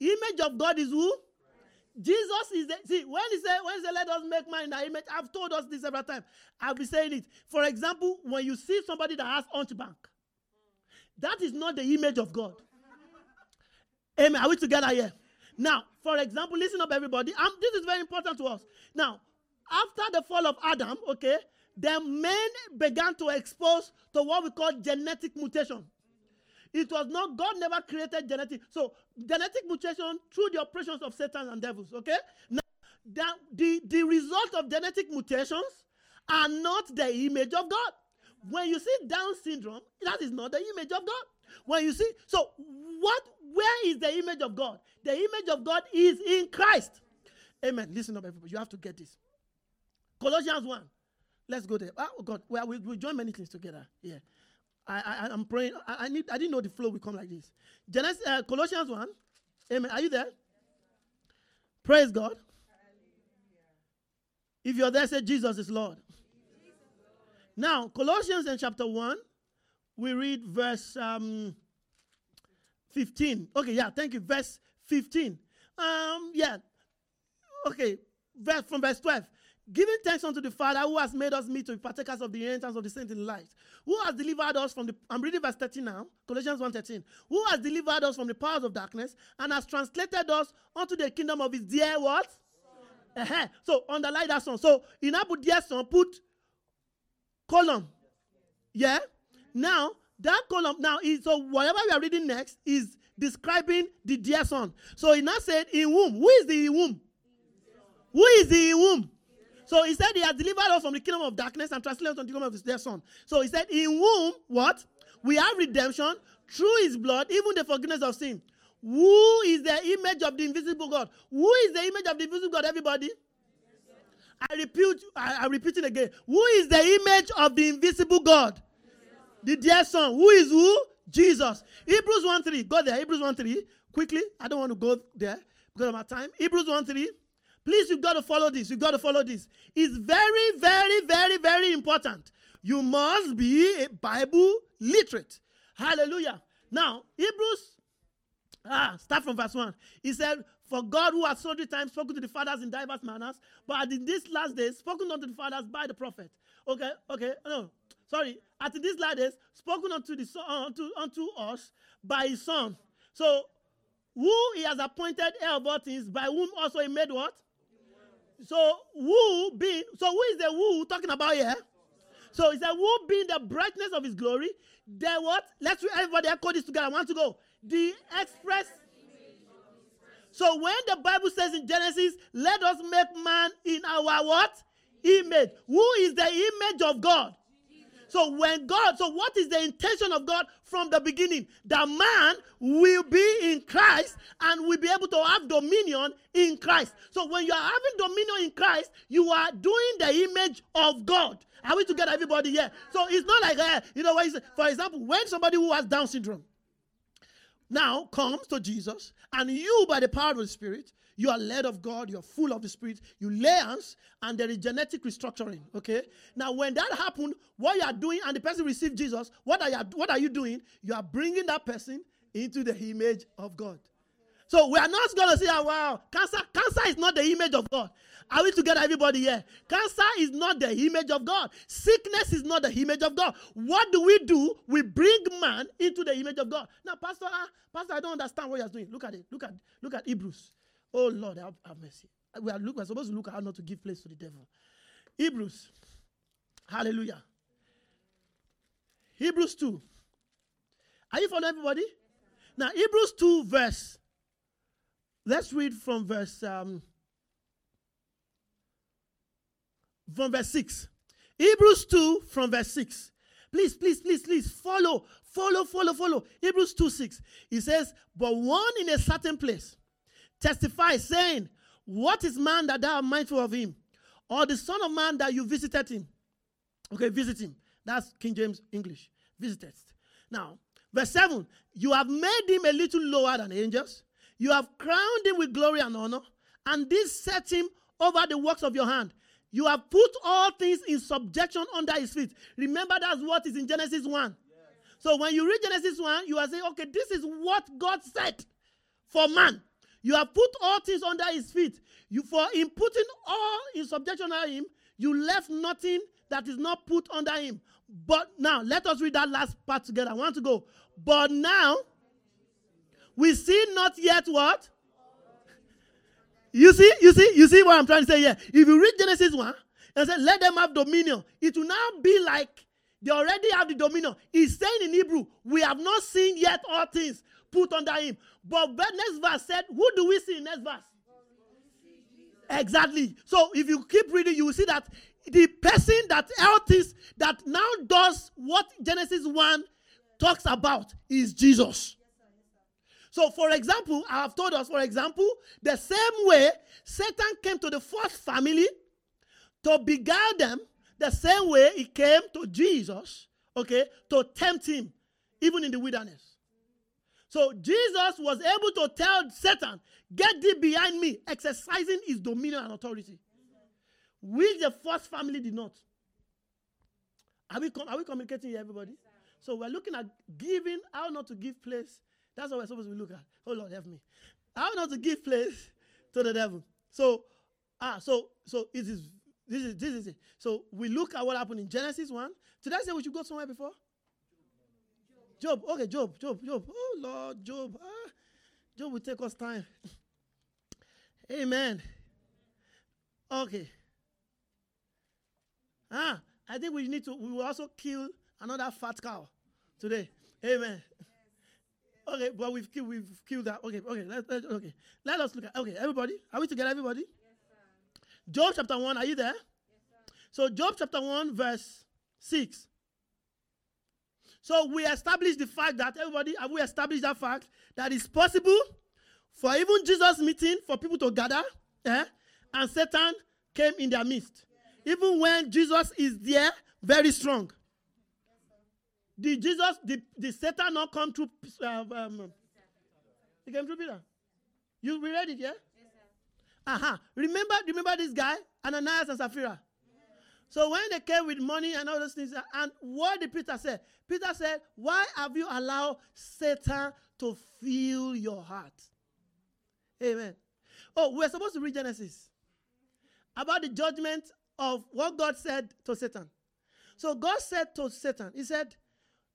Image of God is who? Jesus is the, see when he said when he said let us make man in our image. I've told us this several times. I'll be saying it. For example, when you see somebody that has hunchback, that is not the image of God. Amen. Are we together here? Now, for example, listen up, everybody. Um, this is very important to us. Now, after the fall of Adam, okay, then men began to expose to what we call genetic mutation. It was not, God never created genetic. So, genetic mutation through the operations of Satan and devils, okay? Now, the, the, the result of genetic mutations are not the image of God. When you see Down syndrome, that is not the image of God. When you see, so what, where is the image of God? The image of God is in Christ. Amen. Listen up, everybody. You have to get this. Colossians 1. Let's go there. Oh, God. Well, we, we join many things together. Yeah. I, I, I'm praying. I, I, need, I didn't know the flow will come like this. Genesis, uh, Colossians 1. Amen. Are you there? Praise God. If you're there, say Jesus is Lord. Now, Colossians in chapter 1, we read verse um, 15. Okay, yeah, thank you. Verse 15. Um, yeah. Okay, verse from verse 12. Giving thanks unto the Father who has made us meet to be partakers of the inheritance of the saints in light, who has delivered us from the I'm reading verse 13 now, Colossians 1:13, who has delivered us from the powers of darkness and has translated us unto the kingdom of his dear what? Uh-huh. So underline that song. So in Abu dear son, put column. Yeah? Now that column now is so whatever we are reading next is describing the dear son. So he now said, In whom? Who is the whom? Who is the whom? So he said he has delivered us from the kingdom of darkness and translated us to the kingdom of his dear son. So he said, In whom, what? We have redemption through his blood, even the forgiveness of sin. Who is the image of the invisible God? Who is the image of the invisible God, everybody? I repeat, I, I repeat it again. Who is the image of the invisible God? The dear son. Who is who? Jesus. Hebrews 1 3. Go there. Hebrews 1 3. Quickly. I don't want to go there because of my time. Hebrews 1 3. Please, you've got to follow this. You've got to follow this. It's very, very, very, very important. You must be a Bible literate. Hallelujah. Now, Hebrews, ah, start from verse 1. He said, For God who has so many times spoken to the fathers in diverse manners, but in these last days, spoken unto the fathers by the prophet. Okay, okay, no, sorry. At these last days, spoken unto, the, unto, unto us by his son. So, who he has appointed heir of all things, by whom also he made what? So who be so who is the who talking about here? So he said, who being the brightness of his glory, the what? Let's everybody echo this together. I want to go. The express. So when the Bible says in Genesis, let us make man in our what? Image. Who is the image of God? So when God, so what is the intention of God from the beginning? That man will be in Christ and will be able to have dominion in Christ. So when you are having dominion in Christ, you are doing the image of God. Are we together, everybody? Yeah. So it's not like, uh, you know, for example, when somebody who has Down syndrome now comes to Jesus, and you, by the power of the Spirit, you are led of God, you're full of the Spirit, you lay hands, and there is genetic restructuring. Okay? Now, when that happened, what you are doing, and the person received Jesus, what are you, what are you doing? You are bringing that person into the image of God. So we are not going to say, oh, wow, cancer, cancer is not the image of God. Are we together, everybody here? Cancer is not the image of God. Sickness is not the image of God. What do we do? We bring man into the image of God. Now, Pastor, uh, Pastor, I don't understand what you're doing. Look at it. Look at look at Hebrews. Oh Lord, have, have mercy. We are, look, we're supposed to look at how not to give place to the devil. Hebrews. Hallelujah. Hebrews 2. Are you following everybody? Now, Hebrews 2, verse. Let's read from verse um, from verse 6. Hebrews 2 from verse 6. Please, please, please, please follow, follow, follow, follow. Hebrews 2 6. He says, But one in a certain place testify, saying, What is man that thou art mindful of him? Or the Son of Man that you visited him? Okay, visit him. That's King James English. Visited. Now, verse 7 You have made him a little lower than angels, you have crowned him with glory and honor, and this set him over the works of your hand. You have put all things in subjection under his feet. Remember, that's what is in Genesis 1. Yes. So when you read Genesis 1, you are saying, okay, this is what God said for man. You have put all things under his feet. You for in putting all in subjection under him, you left nothing that is not put under him. But now let us read that last part together. I want to go. But now we see not yet what? You see, you see, you see what I'm trying to say here. If you read Genesis 1 and say, let them have dominion, it will now be like they already have the dominion. He's saying in Hebrew, we have not seen yet all things put under him. But the next verse said, who do we see in next verse? Exactly. So if you keep reading, you will see that the person that is that now does what Genesis 1 talks about is Jesus. So, for example, I have told us, for example, the same way Satan came to the first family to beguile them, the same way he came to Jesus, okay, to tempt him, even in the wilderness. So Jesus was able to tell Satan, Get thee behind me, exercising his dominion and authority, which the first family did not. Are we, com- are we communicating here, everybody? So we're looking at giving, how not to give place. That's what we're supposed to look at. Oh Lord, help me. How not to give place to the devil. So, ah, so so it is This is this is it. So we look at what happened in Genesis 1. Did I say we should go somewhere before? Job. Okay, Job, Job, Job. Oh Lord, Job. Ah, Job will take us time. *laughs* Amen. Okay. Ah, I think we need to we will also kill another fat cow today. Amen. Okay, but we've killed we've killed that. Okay, okay, let, let, okay. Let us look at okay, everybody. Are we together, everybody? Yes, Job chapter 1, are you there? Yes, so Job chapter 1, verse 6. So we established the fact that everybody have we established that fact that it's possible for even Jesus meeting for people to gather, eh? and Satan came in their midst. Even when Jesus is there, very strong. Did Jesus, did, did Satan not come through? Uh, um, he came through Peter. You read it, yeah? Uh-huh. Remember, remember this guy, Ananias and Sapphira? So when they came with money and all those things, and what did Peter say? Peter said, Why have you allowed Satan to fill your heart? Amen. Oh, we're supposed to read Genesis about the judgment of what God said to Satan. So God said to Satan, He said,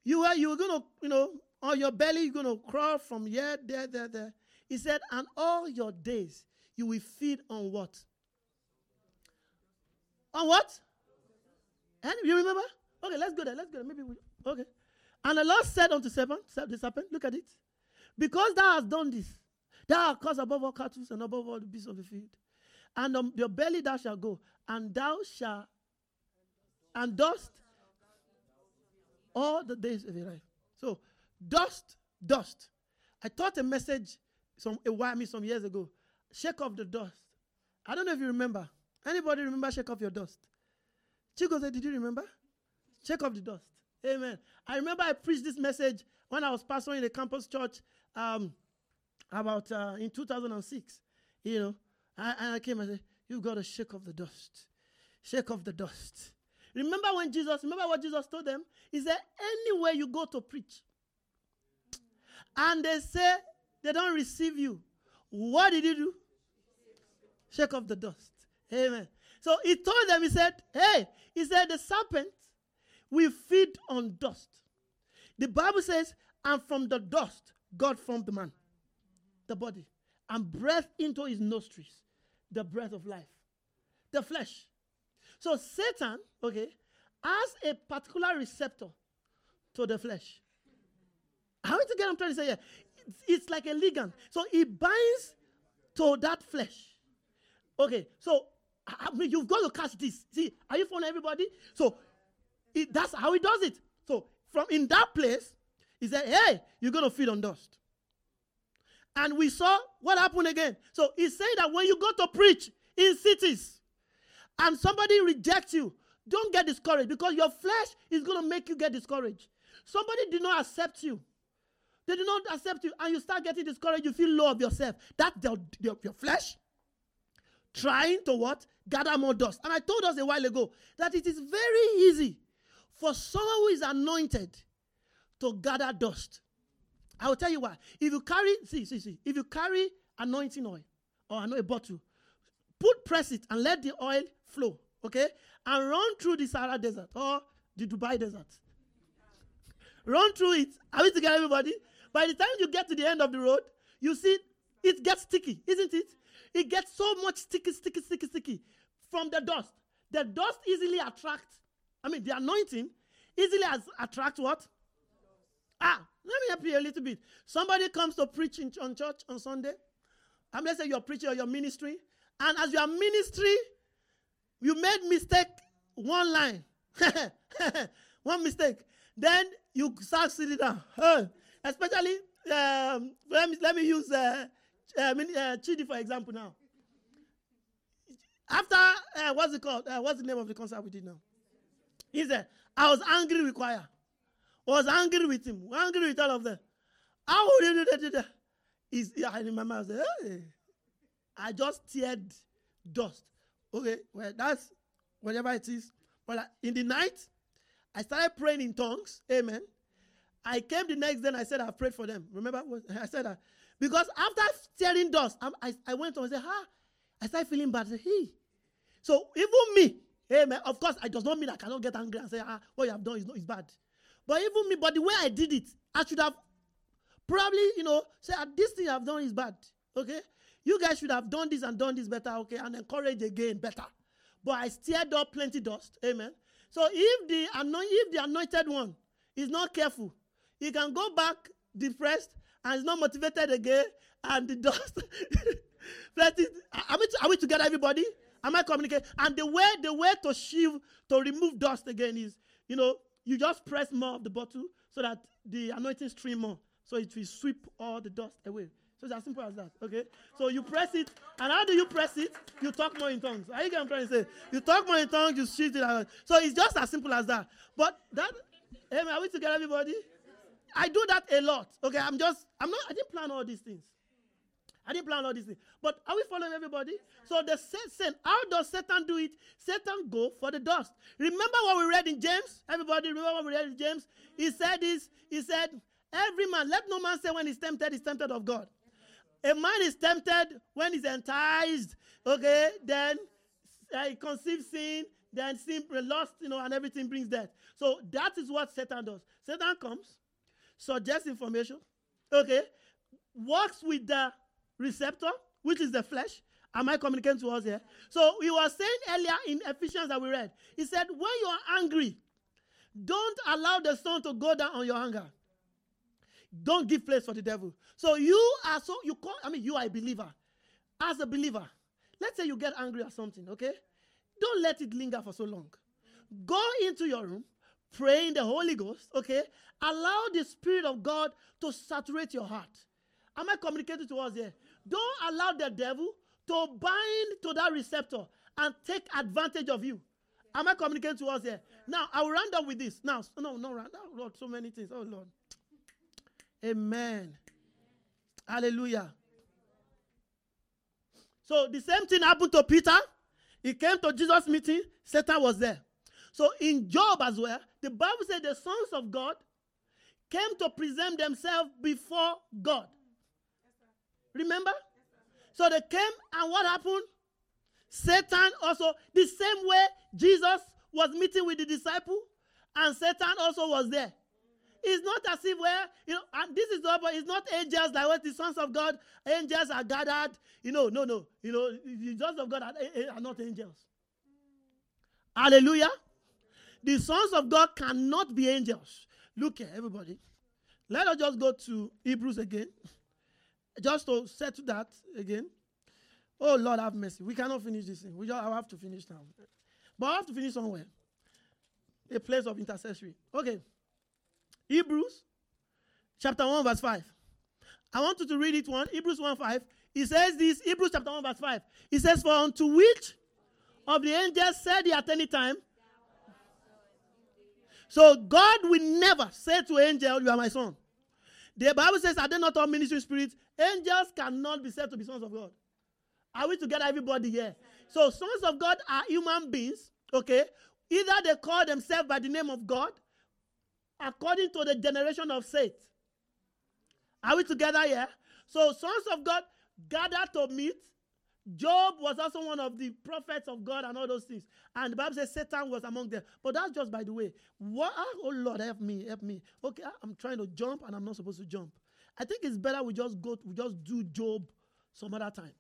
you are you're gonna, you know, on your belly, you're gonna crawl from here, there, there, there. He said, and all your days you will feed on what? On what? And you remember? Okay, let's go there. Let's go there. Maybe we okay. And the Lord said unto serpent, the serpent, look at it. Because thou hast done this, thou art caused above all cattle and above all the beasts of the field. And on your belly thou shalt go, and thou shalt and dust all the days of your life. So, dust, dust. I taught a message some a while me some years ago. Shake off the dust. I don't know if you remember. Anybody remember shake off your dust? Chico said, Did you remember? Shake off the dust. Amen. I remember I preached this message when I was pastoring a campus church um, about uh, in 2006. You know, I, and I came and said, You've got to shake off the dust. Shake off the dust. Remember when Jesus, remember what Jesus told them? Is there anywhere you go to preach, and they say they don't receive you, what did you do? Shake off the dust. Amen. So he told them, he said, hey, he said, the serpent will feed on dust. The Bible says, and from the dust, God formed the man, the body, and breathed into his nostrils the breath of life, the flesh. So Satan, okay, has a particular receptor to the flesh. How to get I'm trying to say here? It's like a ligand. So it binds to that flesh. Okay, so I mean, you've got to catch this. See, are you following everybody? So it, that's how he does it. So from in that place, he said, "Hey, you're gonna feed on dust." And we saw what happened again. So he said that when you go to preach in cities, and somebody rejects you, don't get discouraged because your flesh is going to make you get discouraged. Somebody did not accept you. They do not accept you, and you start getting discouraged. You feel low of yourself. That's your flesh trying to what? Gather more dust. And I told us a while ago that it is very easy for someone who is anointed to gather dust. I will tell you why. If you carry, see, see, see, if you carry anointing oil or a bottle, put press it and let the oil flow, okay? And run through the Sahara Desert or the Dubai Desert. run through it. Are we together, everybody? By the time you get to the end of the road, you see it gets sticky, isn't it? It gets so much sticky, sticky, sticky, sticky from the dust. The dust easily attracts, I mean, the anointing easily as attracts what? Ah, let me help you a little bit. Somebody comes to preach in on church on Sunday. I'm let's say you're preaching or your ministry, and as you are ministry, you made mistake one line. *laughs* one mistake. Then you start sitting down. especially, um, let, me, let me use uh, uh, uh, Chidi for example now. After, uh, what's it called? Uh, what's the name of the concert we did now? He said, I was angry with choir. I was angry with him. Angry with all of them. How would you do that? He's, I remember, I said, hey. I just teared dust. Okay, well, that's whatever it is. But in the night, I started praying in tongues. Amen. I came the next day and I said, I prayed for them. Remember? I said that. Because after tearing dust, I, I, I went on and said, ah, I started feeling bad. I said, hey, So even me, amen. Of course, it does not mean I cannot get angry and say, ah, what you have done is not is bad. But even me, but the way I did it, I should have probably, you know, say ah, this thing I've done is bad. Okay? You guys should have done this and done this better, okay, and encourage again better. But I stirred up plenty dust. Amen. So if the if the anointed one is not careful, he can go back depressed and is not motivated again, and the dust. *laughs* plenty. Are we, are we together, everybody? Am I communicating? And the way the way to shield to remove dust again is, you know, you just press more of the bottle so that the anointing stream more, so it will sweep all the dust away. So it's as simple as that. Okay. So you press it, and how do you press it? You talk more in tongues. Are you getting trying to say? You talk more in tongues, you shift it out. So it's just as simple as that. But that, hey, are we together, everybody? I do that a lot. Okay. I'm just, I'm not, I didn't plan all these things. I didn't plan all these things. But are we following everybody? So the Satan, how does Satan do it? Satan go for the dust. Remember what we read in James? Everybody remember what we read in James? He said this. He said, every man, let no man say when he's tempted, he's tempted of God. A man is tempted when he's enticed, okay, then uh, he conceives sin, then sin, lost, you know, and everything brings death. So that is what Satan does. Satan comes, suggests information, okay, works with the receptor, which is the flesh. Am I communicating to us here? So he was saying earlier in Ephesians that we read, he said, when you are angry, don't allow the sun to go down on your anger. Don't give place for the devil. So you are so you call. I mean, you are a believer. As a believer, let's say you get angry at something. Okay, don't let it linger for so long. Go into your room, pray in the Holy Ghost. Okay, allow the Spirit of God to saturate your heart. Am I communicating to us here? Don't allow the devil to bind to that receptor and take advantage of you. Am I communicating to us here? Now, I will round up with this. Now, no, no, round up. Lord, so many things. Oh, Lord. Amen. Hallelujah. So the same thing happened to Peter. He came to Jesus' meeting, Satan was there. So in Job as well, the Bible said the sons of God came to present themselves before God. Remember? So they came, and what happened? Satan also, the same way Jesus was meeting with the disciple, and Satan also was there. It's not as if where, you know, and this is but it's not angels like what the sons of God, angels are gathered. You know, no, no. You know, the sons of God are, eh, eh, are not angels. Hallelujah. The sons of God cannot be angels. Look here, everybody. Let us just go to Hebrews again. Just to settle that again. Oh Lord, have mercy. We cannot finish this thing. We just have to finish now. But I have to finish somewhere. A place of intercessory. Okay. Hebrews chapter 1, verse 5. I want you to read it one. Hebrews 1 5. He says this, Hebrews chapter 1, verse 5. He says, For unto which of the angels said he at any time? So God will never say to angel, You are my son. The Bible says, Are they not all ministry spirits? Angels cannot be said to be sons of God. Are we together, everybody here? So, sons of God are human beings, okay? Either they call themselves by the name of God according to the generation of Seth. Are we together here? So, sons of God gather to meet. Job was also one of the prophets of God and all those things. And the Bible says Satan was among them. But that's just by the way. What, ah, oh Lord, help me, help me. Okay, ah, I'm trying to jump and I'm not supposed to jump. I think it's better we just go, we just do Job some other time.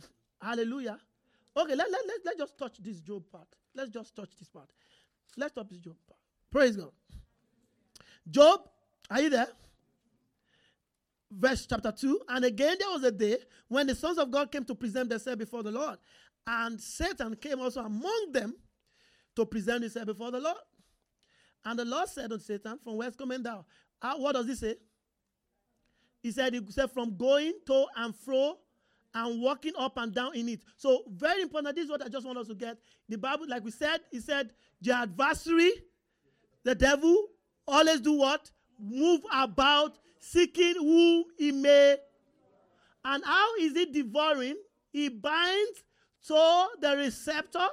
*laughs* Hallelujah. Okay, let, let, let, let's just touch this Job part. Let's just touch this part. Let's touch this Job part. Praise God. Job, are you there? Verse chapter 2. And again, there was a day when the sons of God came to present themselves before the Lord. And Satan came also among them to present himself before the Lord. And the Lord said unto Satan, From whence coming thou? What does he say? He said, he said, From going to and fro and walking up and down in it. So, very important. This is what I just want us to get. The Bible, like we said, he said, the adversary the devil always do what? Move about seeking whom he may. And how is it devouring? He binds to the receptor,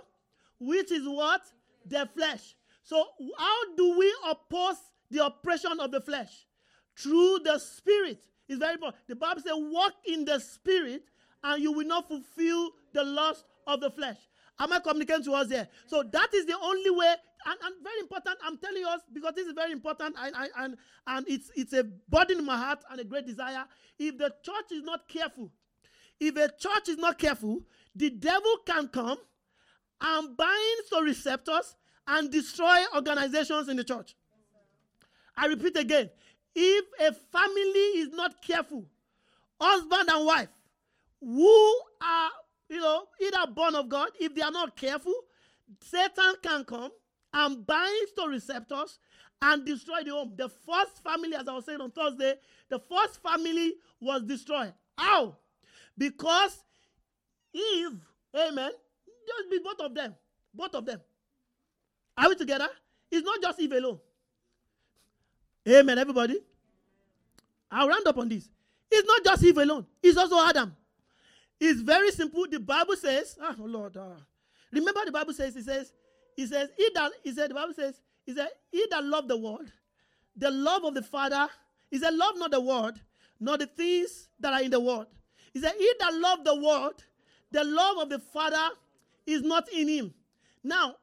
which is what? The flesh. So, how do we oppose the oppression of the flesh? Through the spirit. It's very important. The Bible says, walk in the spirit, and you will not fulfill the lust of the flesh. Am I communicating to us here? So that is the only way, and, and very important. I'm telling us because this is very important, and, and and it's it's a burden in my heart and a great desire. If the church is not careful, if a church is not careful, the devil can come and bind to receptors and destroy organizations in the church. I repeat again if a family is not careful, husband and wife, who are, you know, either born of God, if they are not careful, Satan can come and bind to receptors and destroy the home. The first family, as I was saying on Thursday, the first family was destroyed. How? Because Eve, amen, just be both of them. Both of them. Are we together? It's not just Eve alone. Amen, everybody. I'll round up on this. It's not just Eve alone, it's also Adam. It's very simple. The Bible says, ah, oh Lord, ah. remember the Bible says, it says, it says, he that, he said, the Bible says, he said, he that love the world, the love of the Father, he said, love not the world, nor the things that are in the world. He said, he that love the world, the love of the Father is not in him. Now,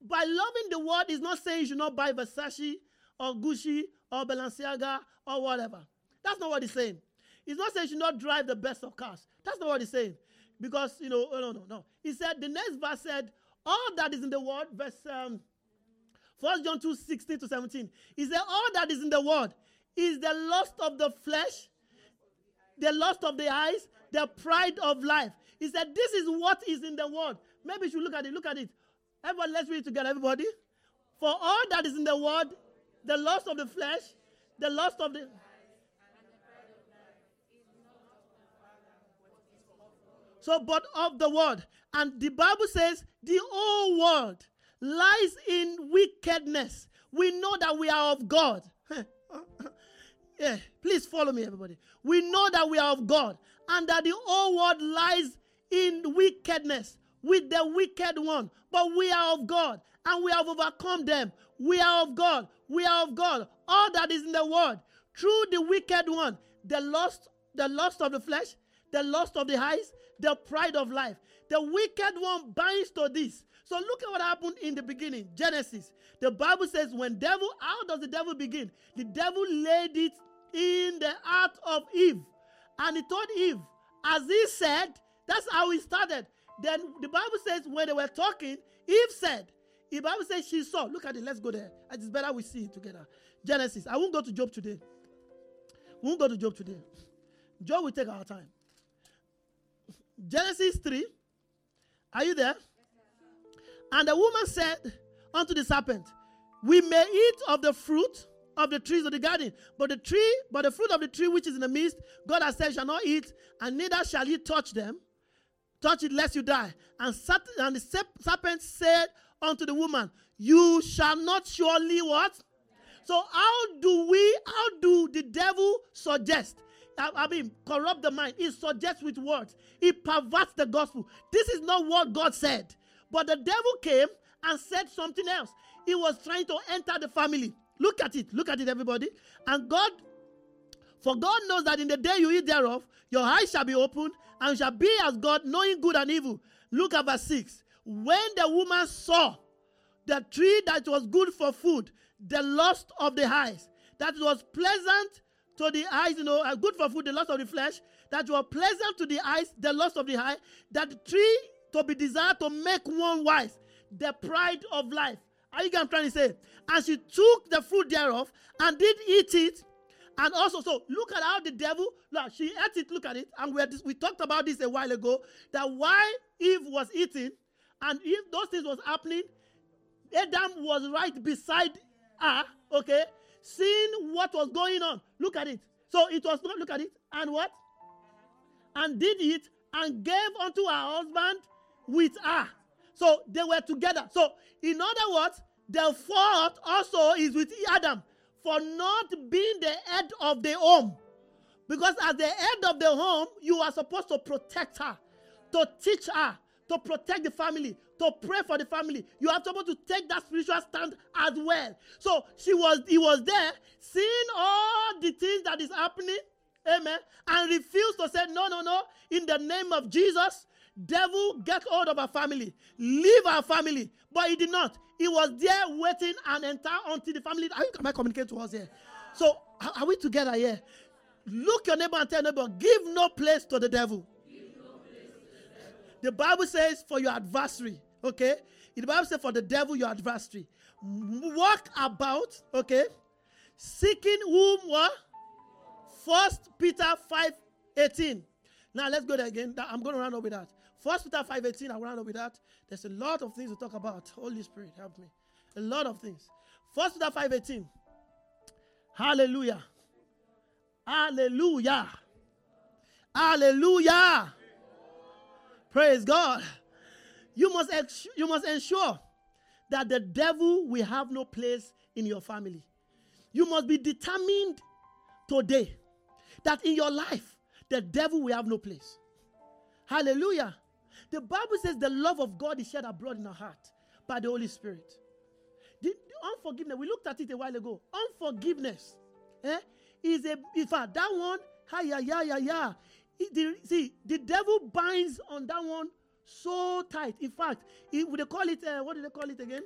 by loving the world is not saying you should not buy Versace or Gucci or Balenciaga or whatever. That's not what he's saying. He's not saying you should not drive the best of cars. That's not what he's saying. Because, you know, no, no, no. He said, the next verse said, all that is in the world, verse um, 1 John 2 16 to 17. He said, all that is in the world is the lust of the flesh, the lust of the eyes, the pride of life. He said, this is what is in the world. Maybe you should look at it. Look at it. Everybody, let's read it together, everybody. For all that is in the world, the lust of the flesh, the lust of the. So, but of the world. And the Bible says the whole world lies in wickedness. We know that we are of God. *laughs* yeah, please follow me, everybody. We know that we are of God and that the whole world lies in wickedness with the wicked one. But we are of God and we have overcome them. We are of God. We are of God. All that is in the world through the wicked one, the lust, the lust of the flesh, the lust of the eyes, the pride of life. The wicked one binds to this. So look at what happened in the beginning. Genesis. The Bible says when devil, how does the devil begin? The devil laid it in the heart of Eve. And he told Eve, as he said, that's how he started. Then the Bible says when they were talking, Eve said, the Bible says she saw. Look at it. Let's go there. It is better we see it together. Genesis. I won't go to Job today. We won't go to Job today. Job will take our time. Genesis 3. Are you there? And the woman said unto the serpent, We may eat of the fruit of the trees of the garden, but the tree, but the fruit of the tree which is in the midst, God has said, shall not eat, and neither shall ye touch them, touch it lest you die. And, sat, and the serpent said unto the woman, You shall not surely what? So how do we, how do the devil suggest? I mean, corrupt the mind. He suggests with words. He perverts the gospel. This is not what God said. But the devil came and said something else. He was trying to enter the family. Look at it. Look at it, everybody. And God, for God knows that in the day you eat thereof, your eyes shall be opened and shall be as God, knowing good and evil. Look at verse 6. When the woman saw the tree that was good for food, the lust of the eyes, that was pleasant to the eyes, you know, uh, good for food, the lust of the flesh, that was pleasant to the eyes, the lust of the eye, that tree to be desired to make one wise, the pride of life. Are you I'm trying to say? And she took the fruit thereof and did eat it. And also, so look at how the devil, look, she ate it, look at it. And we, had this, we talked about this a while ago that while Eve was eating, and if those things was happening, Adam was right beside her, okay, seeing what was going on. Look at it. So it was not, look at it, and what? And did it and gave unto her husband with her. So they were together. So, in other words, the fault also is with Adam for not being the head of the home. Because as the head of the home, you are supposed to protect her, to teach her, to protect the family, to pray for the family. You are supposed to take that spiritual stand as well. So she was, he was there, seeing all the things that is happening, amen, and refused to say, no, no, no, in the name of Jesus, devil get hold of our family, leave our family. But he did not. He was there waiting and enter until the family. Are you, am I communicating to us here? So are we together here? Look your neighbor and tell neighbor, give no place to the devil. The Bible says for your adversary, okay? The Bible says for the devil, your adversary. Walk about, okay? Seeking whom what? First Peter 5 18. Now let's go there again. I'm going to run over that. First Peter 5 18, I'll run over that. There's a lot of things to talk about. Holy Spirit, help me. A lot of things. First Peter 5 18. Hallelujah. Hallelujah. Hallelujah. Praise God. You must, ex- you must ensure that the devil will have no place in your family. You must be determined today that in your life, the devil will have no place. Hallelujah. The Bible says the love of God is shed abroad in our heart by the Holy Spirit. The, the unforgiveness, we looked at it a while ago. Unforgiveness eh, is a, in fact, that one, ha, yeah, yeah, yeah, yeah. The, see, the devil binds on that one so tight. In fact, it, they call it, uh, what do they call it again?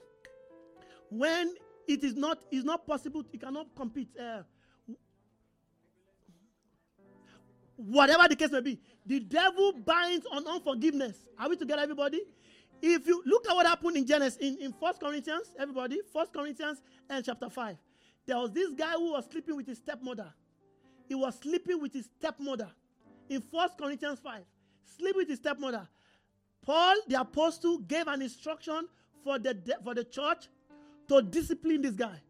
When it is not, is not possible, it cannot compete. Uh, whatever the case may be, the devil binds on unforgiveness. Are we together, everybody? If you look at what happened in Genesis, in, in First Corinthians, everybody, First Corinthians and chapter 5, there was this guy who was sleeping with his stepmother. He was sleeping with his stepmother in First Corinthians 5. Sleep with his stepmother. Paul, the apostle, gave an instruction for the, for the church to discipline this guy.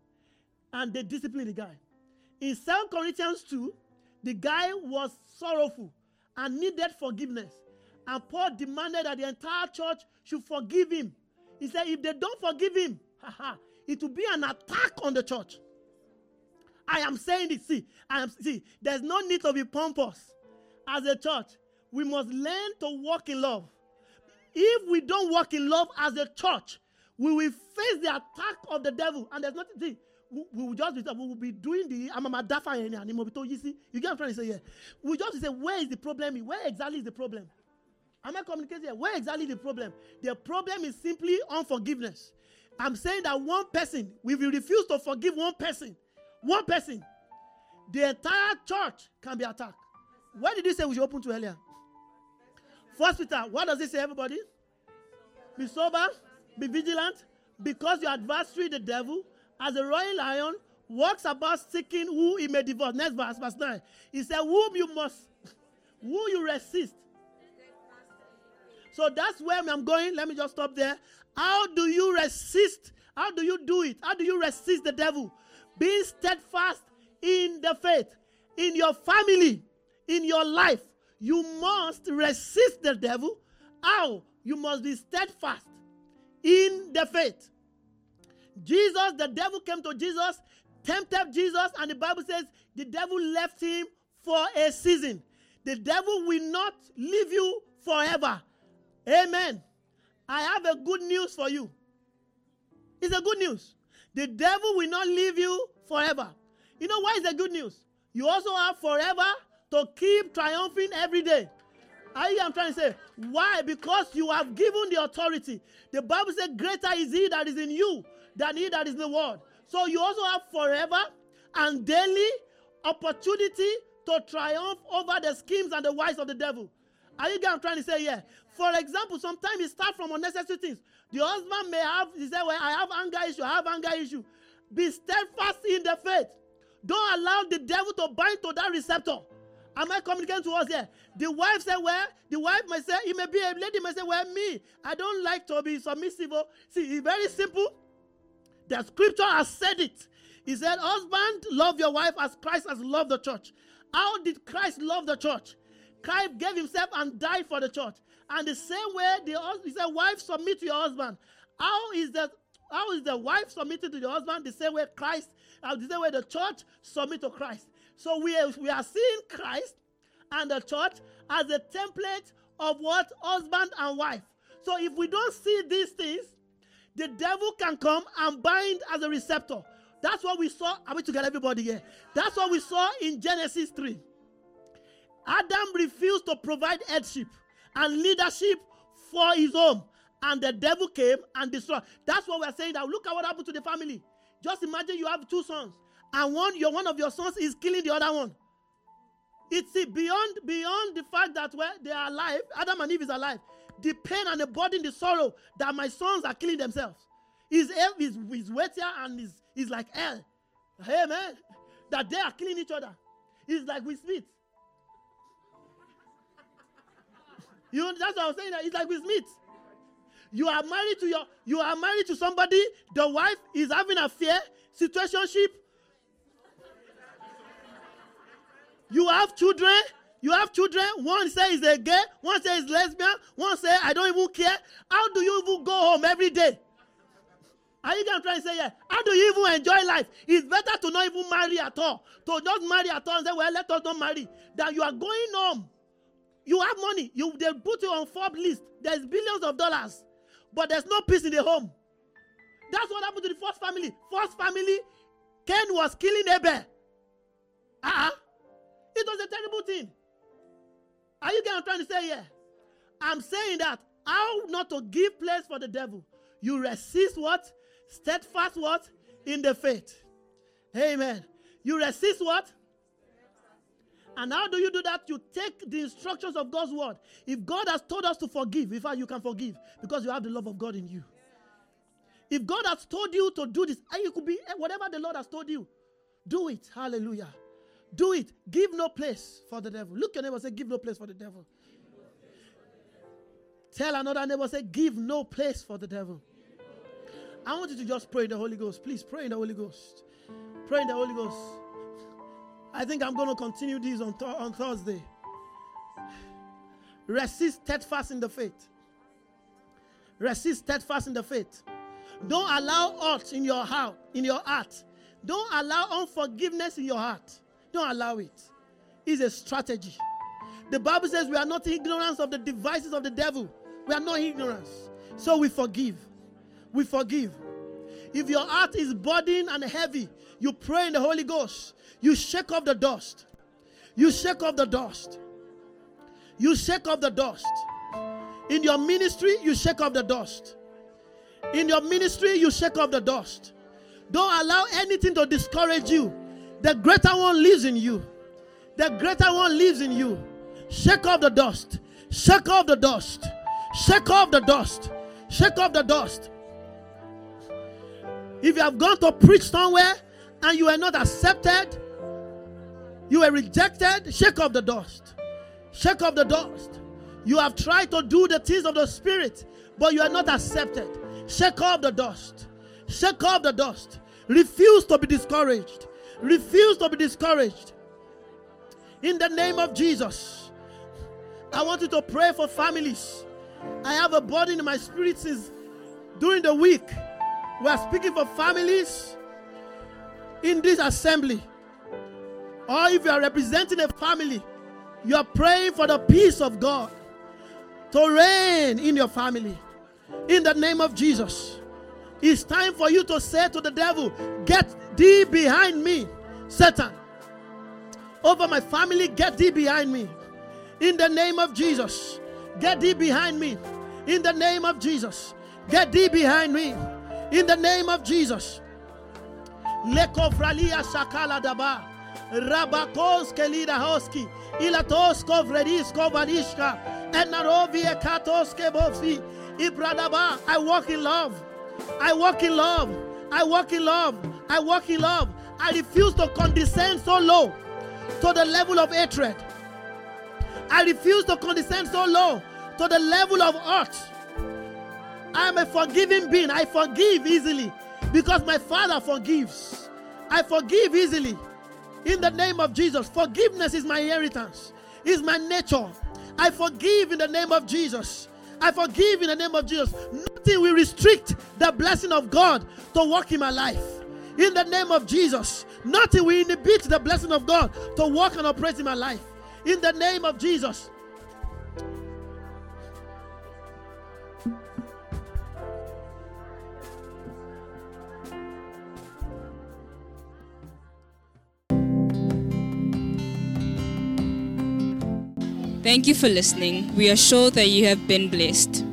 And they disciplined the guy. In 2 Corinthians 2, the guy was sorrowful and needed forgiveness. And Paul demanded that the entire church should forgive him. He said, if they don't forgive him, it will be an attack on the church. I am saying this. See, I am see, there's no need to be pompous. As a church, we must learn to walk in love. If we don't walk in love as a church, we will face the attack of the devil. And there's nothing. We, we will just be, we will be doing the amamadafa and you see. You get what I'm trying to say here? We just say, where is the problem? Where exactly is the problem? Am I communicating here? Where exactly the problem? The problem is simply unforgiveness. I'm saying that one person, if you refuse to forgive one person, one person, the entire church can be attacked. What did you say we should open to earlier? First Peter, what does it say, everybody? Be sober, be vigilant, because your adversary, the devil, as a royal lion, walks about seeking who he may devour. Next verse, verse 9. He said, Whom you must, who you resist. So that's where I'm going. Let me just stop there. How do you resist? How do you do it? How do you resist the devil? Being steadfast in the faith, in your family, in your life. You must resist the devil. How? You must be steadfast in the faith. Jesus, the devil came to Jesus, tempted Jesus, and the Bible says the devil left him for a season. The devil will not leave you forever. Amen. I have a good news for you. It's a good news. The devil will not leave you forever. You know why is the good news? You also have forever to keep triumphing every day. I am trying to say, why? Because you have given the authority. The Bible says, Greater is he that is in you than he that is in the world. So you also have forever and daily opportunity to triumph over the schemes and the wiles of the devil. Are you get I'm trying to say? Yeah. For example, sometimes it starts from unnecessary things. The husband may have, he said, Well, I have anger issue, I have anger issue. Be steadfast in the faith. Don't allow the devil to bind to that receptor. Am I communicating to us here? The wife said, Well, the wife may say, it may be a lady may say, Well, me, I don't like to be submissive. Oh, see, it's very simple. The scripture has said it. He said, Husband, love your wife as Christ has loved the church. How did Christ love the church? Christ gave himself and died for the church. And the same way, the, he said, Wife, submit to your husband. How is the how is the wife submitted to the husband? The same way Christ, uh, the same way the church submit to Christ. So we are, we are seeing Christ and the church as a template of what husband and wife. So if we don't see these things, the devil can come and bind as a receptor. That's what we saw. Are we together, everybody here? That's what we saw in Genesis 3. Adam refused to provide headship. and leadership for his home. And the devil came and destroyed. That's what we're saying. Now look at what happened to the family. Just imagine you have two sons, and one your one of your sons is killing the other one. It's beyond beyond the fact that where they are alive, Adam and Eve is alive. The pain and the burden, the sorrow that my sons are killing themselves is is, is weightier and is, is like hell. Hey man, that they are killing each other. It's like Will Smith. You know, that's what I was saying. It's like Will Smith. You are married to your you are married to somebody, the wife is having a affair, situationship. You have children, you have children. One says a gay, one says lesbian, one says I don't even care. How do you even go home every day? Are you gonna try and say yeah? How do you even enjoy life? It's better to not even marry at all. To just marry at all and say, well, let us not marry. That you are going home. You have money. You they put you on Forbes list. There's billions of dollars, but there's no peace in the home. That's what happened to the first family. First family, Cain was killing Abel. Uh-uh. It was a terrible thing. Are you getting trying to say? Yeah. I'm saying that how not to give place for the devil. You resist what? Steadfast what? In the faith. Amen. You resist what? And how do you do that? You take the instructions of God's word. If God has told us to forgive, in fact, you can forgive because you have the love of God in you. If God has told you to do this, and you could be eh, whatever the Lord has told you, do it. Hallelujah. Do it. Give no place for the devil. Look your neighbor say, Give no place for the devil. Tell another neighbor, say, Give no place for the devil. I want you to just pray in the Holy Ghost. Please pray in the Holy Ghost. Pray in the Holy Ghost. I think I'm going to continue this on, th- on Thursday. Resist steadfast in the faith. Resist steadfast in the faith. Don't allow hurt in your heart, in your heart. Don't allow unforgiveness in your heart. Don't allow it. It's a strategy. The Bible says we are not ignorant of the devices of the devil. We are not ignorant. So we forgive we forgive. If your heart is burdened and heavy, you pray in the Holy Ghost. You shake off the dust. You shake off the dust. You shake off the dust. In your ministry, you shake off the dust. In your ministry, you shake off the dust. Don't allow anything to discourage you. The greater one lives in you. The greater one lives in you. Shake off the dust. Shake off the dust. Shake off the dust. Shake off the dust. If you have gone to preach somewhere and you are not accepted, you were rejected, shake off the dust. Shake off the dust. You have tried to do the things of the Spirit, but you are not accepted. Shake off the dust. Shake off the dust. Refuse to be discouraged. Refuse to be discouraged. In the name of Jesus, I want you to pray for families. I have a burden in my spirit since during the week. We are speaking for families in this assembly. Or if you are representing a family, you are praying for the peace of God to reign in your family. In the name of Jesus. It's time for you to say to the devil, Get thee behind me, Satan. Over my family, get thee behind me. In the name of Jesus. Get thee behind me. In the name of Jesus. Get thee behind me in the name of Jesus. Lekovralia sakala daba. Rabakos kelida hoski. Ilatosko vredisko vanishka. Enarovia katoske bofi. Ibradaba. I walk in love. I walk in love. I walk in love. I walk in love. I refuse to condescend so low to the level of hatred. I refuse to condescend so low to the level of hurt. I am a forgiving being. I forgive easily because my Father forgives. I forgive easily. In the name of Jesus, forgiveness is my inheritance, is my nature. I forgive in the name of Jesus. I forgive in the name of Jesus. Nothing will restrict the blessing of God to work in my life. In the name of Jesus, nothing will inhibit the blessing of God to work and operate in my life. In the name of Jesus. Thank you for listening. We are sure that you have been blessed.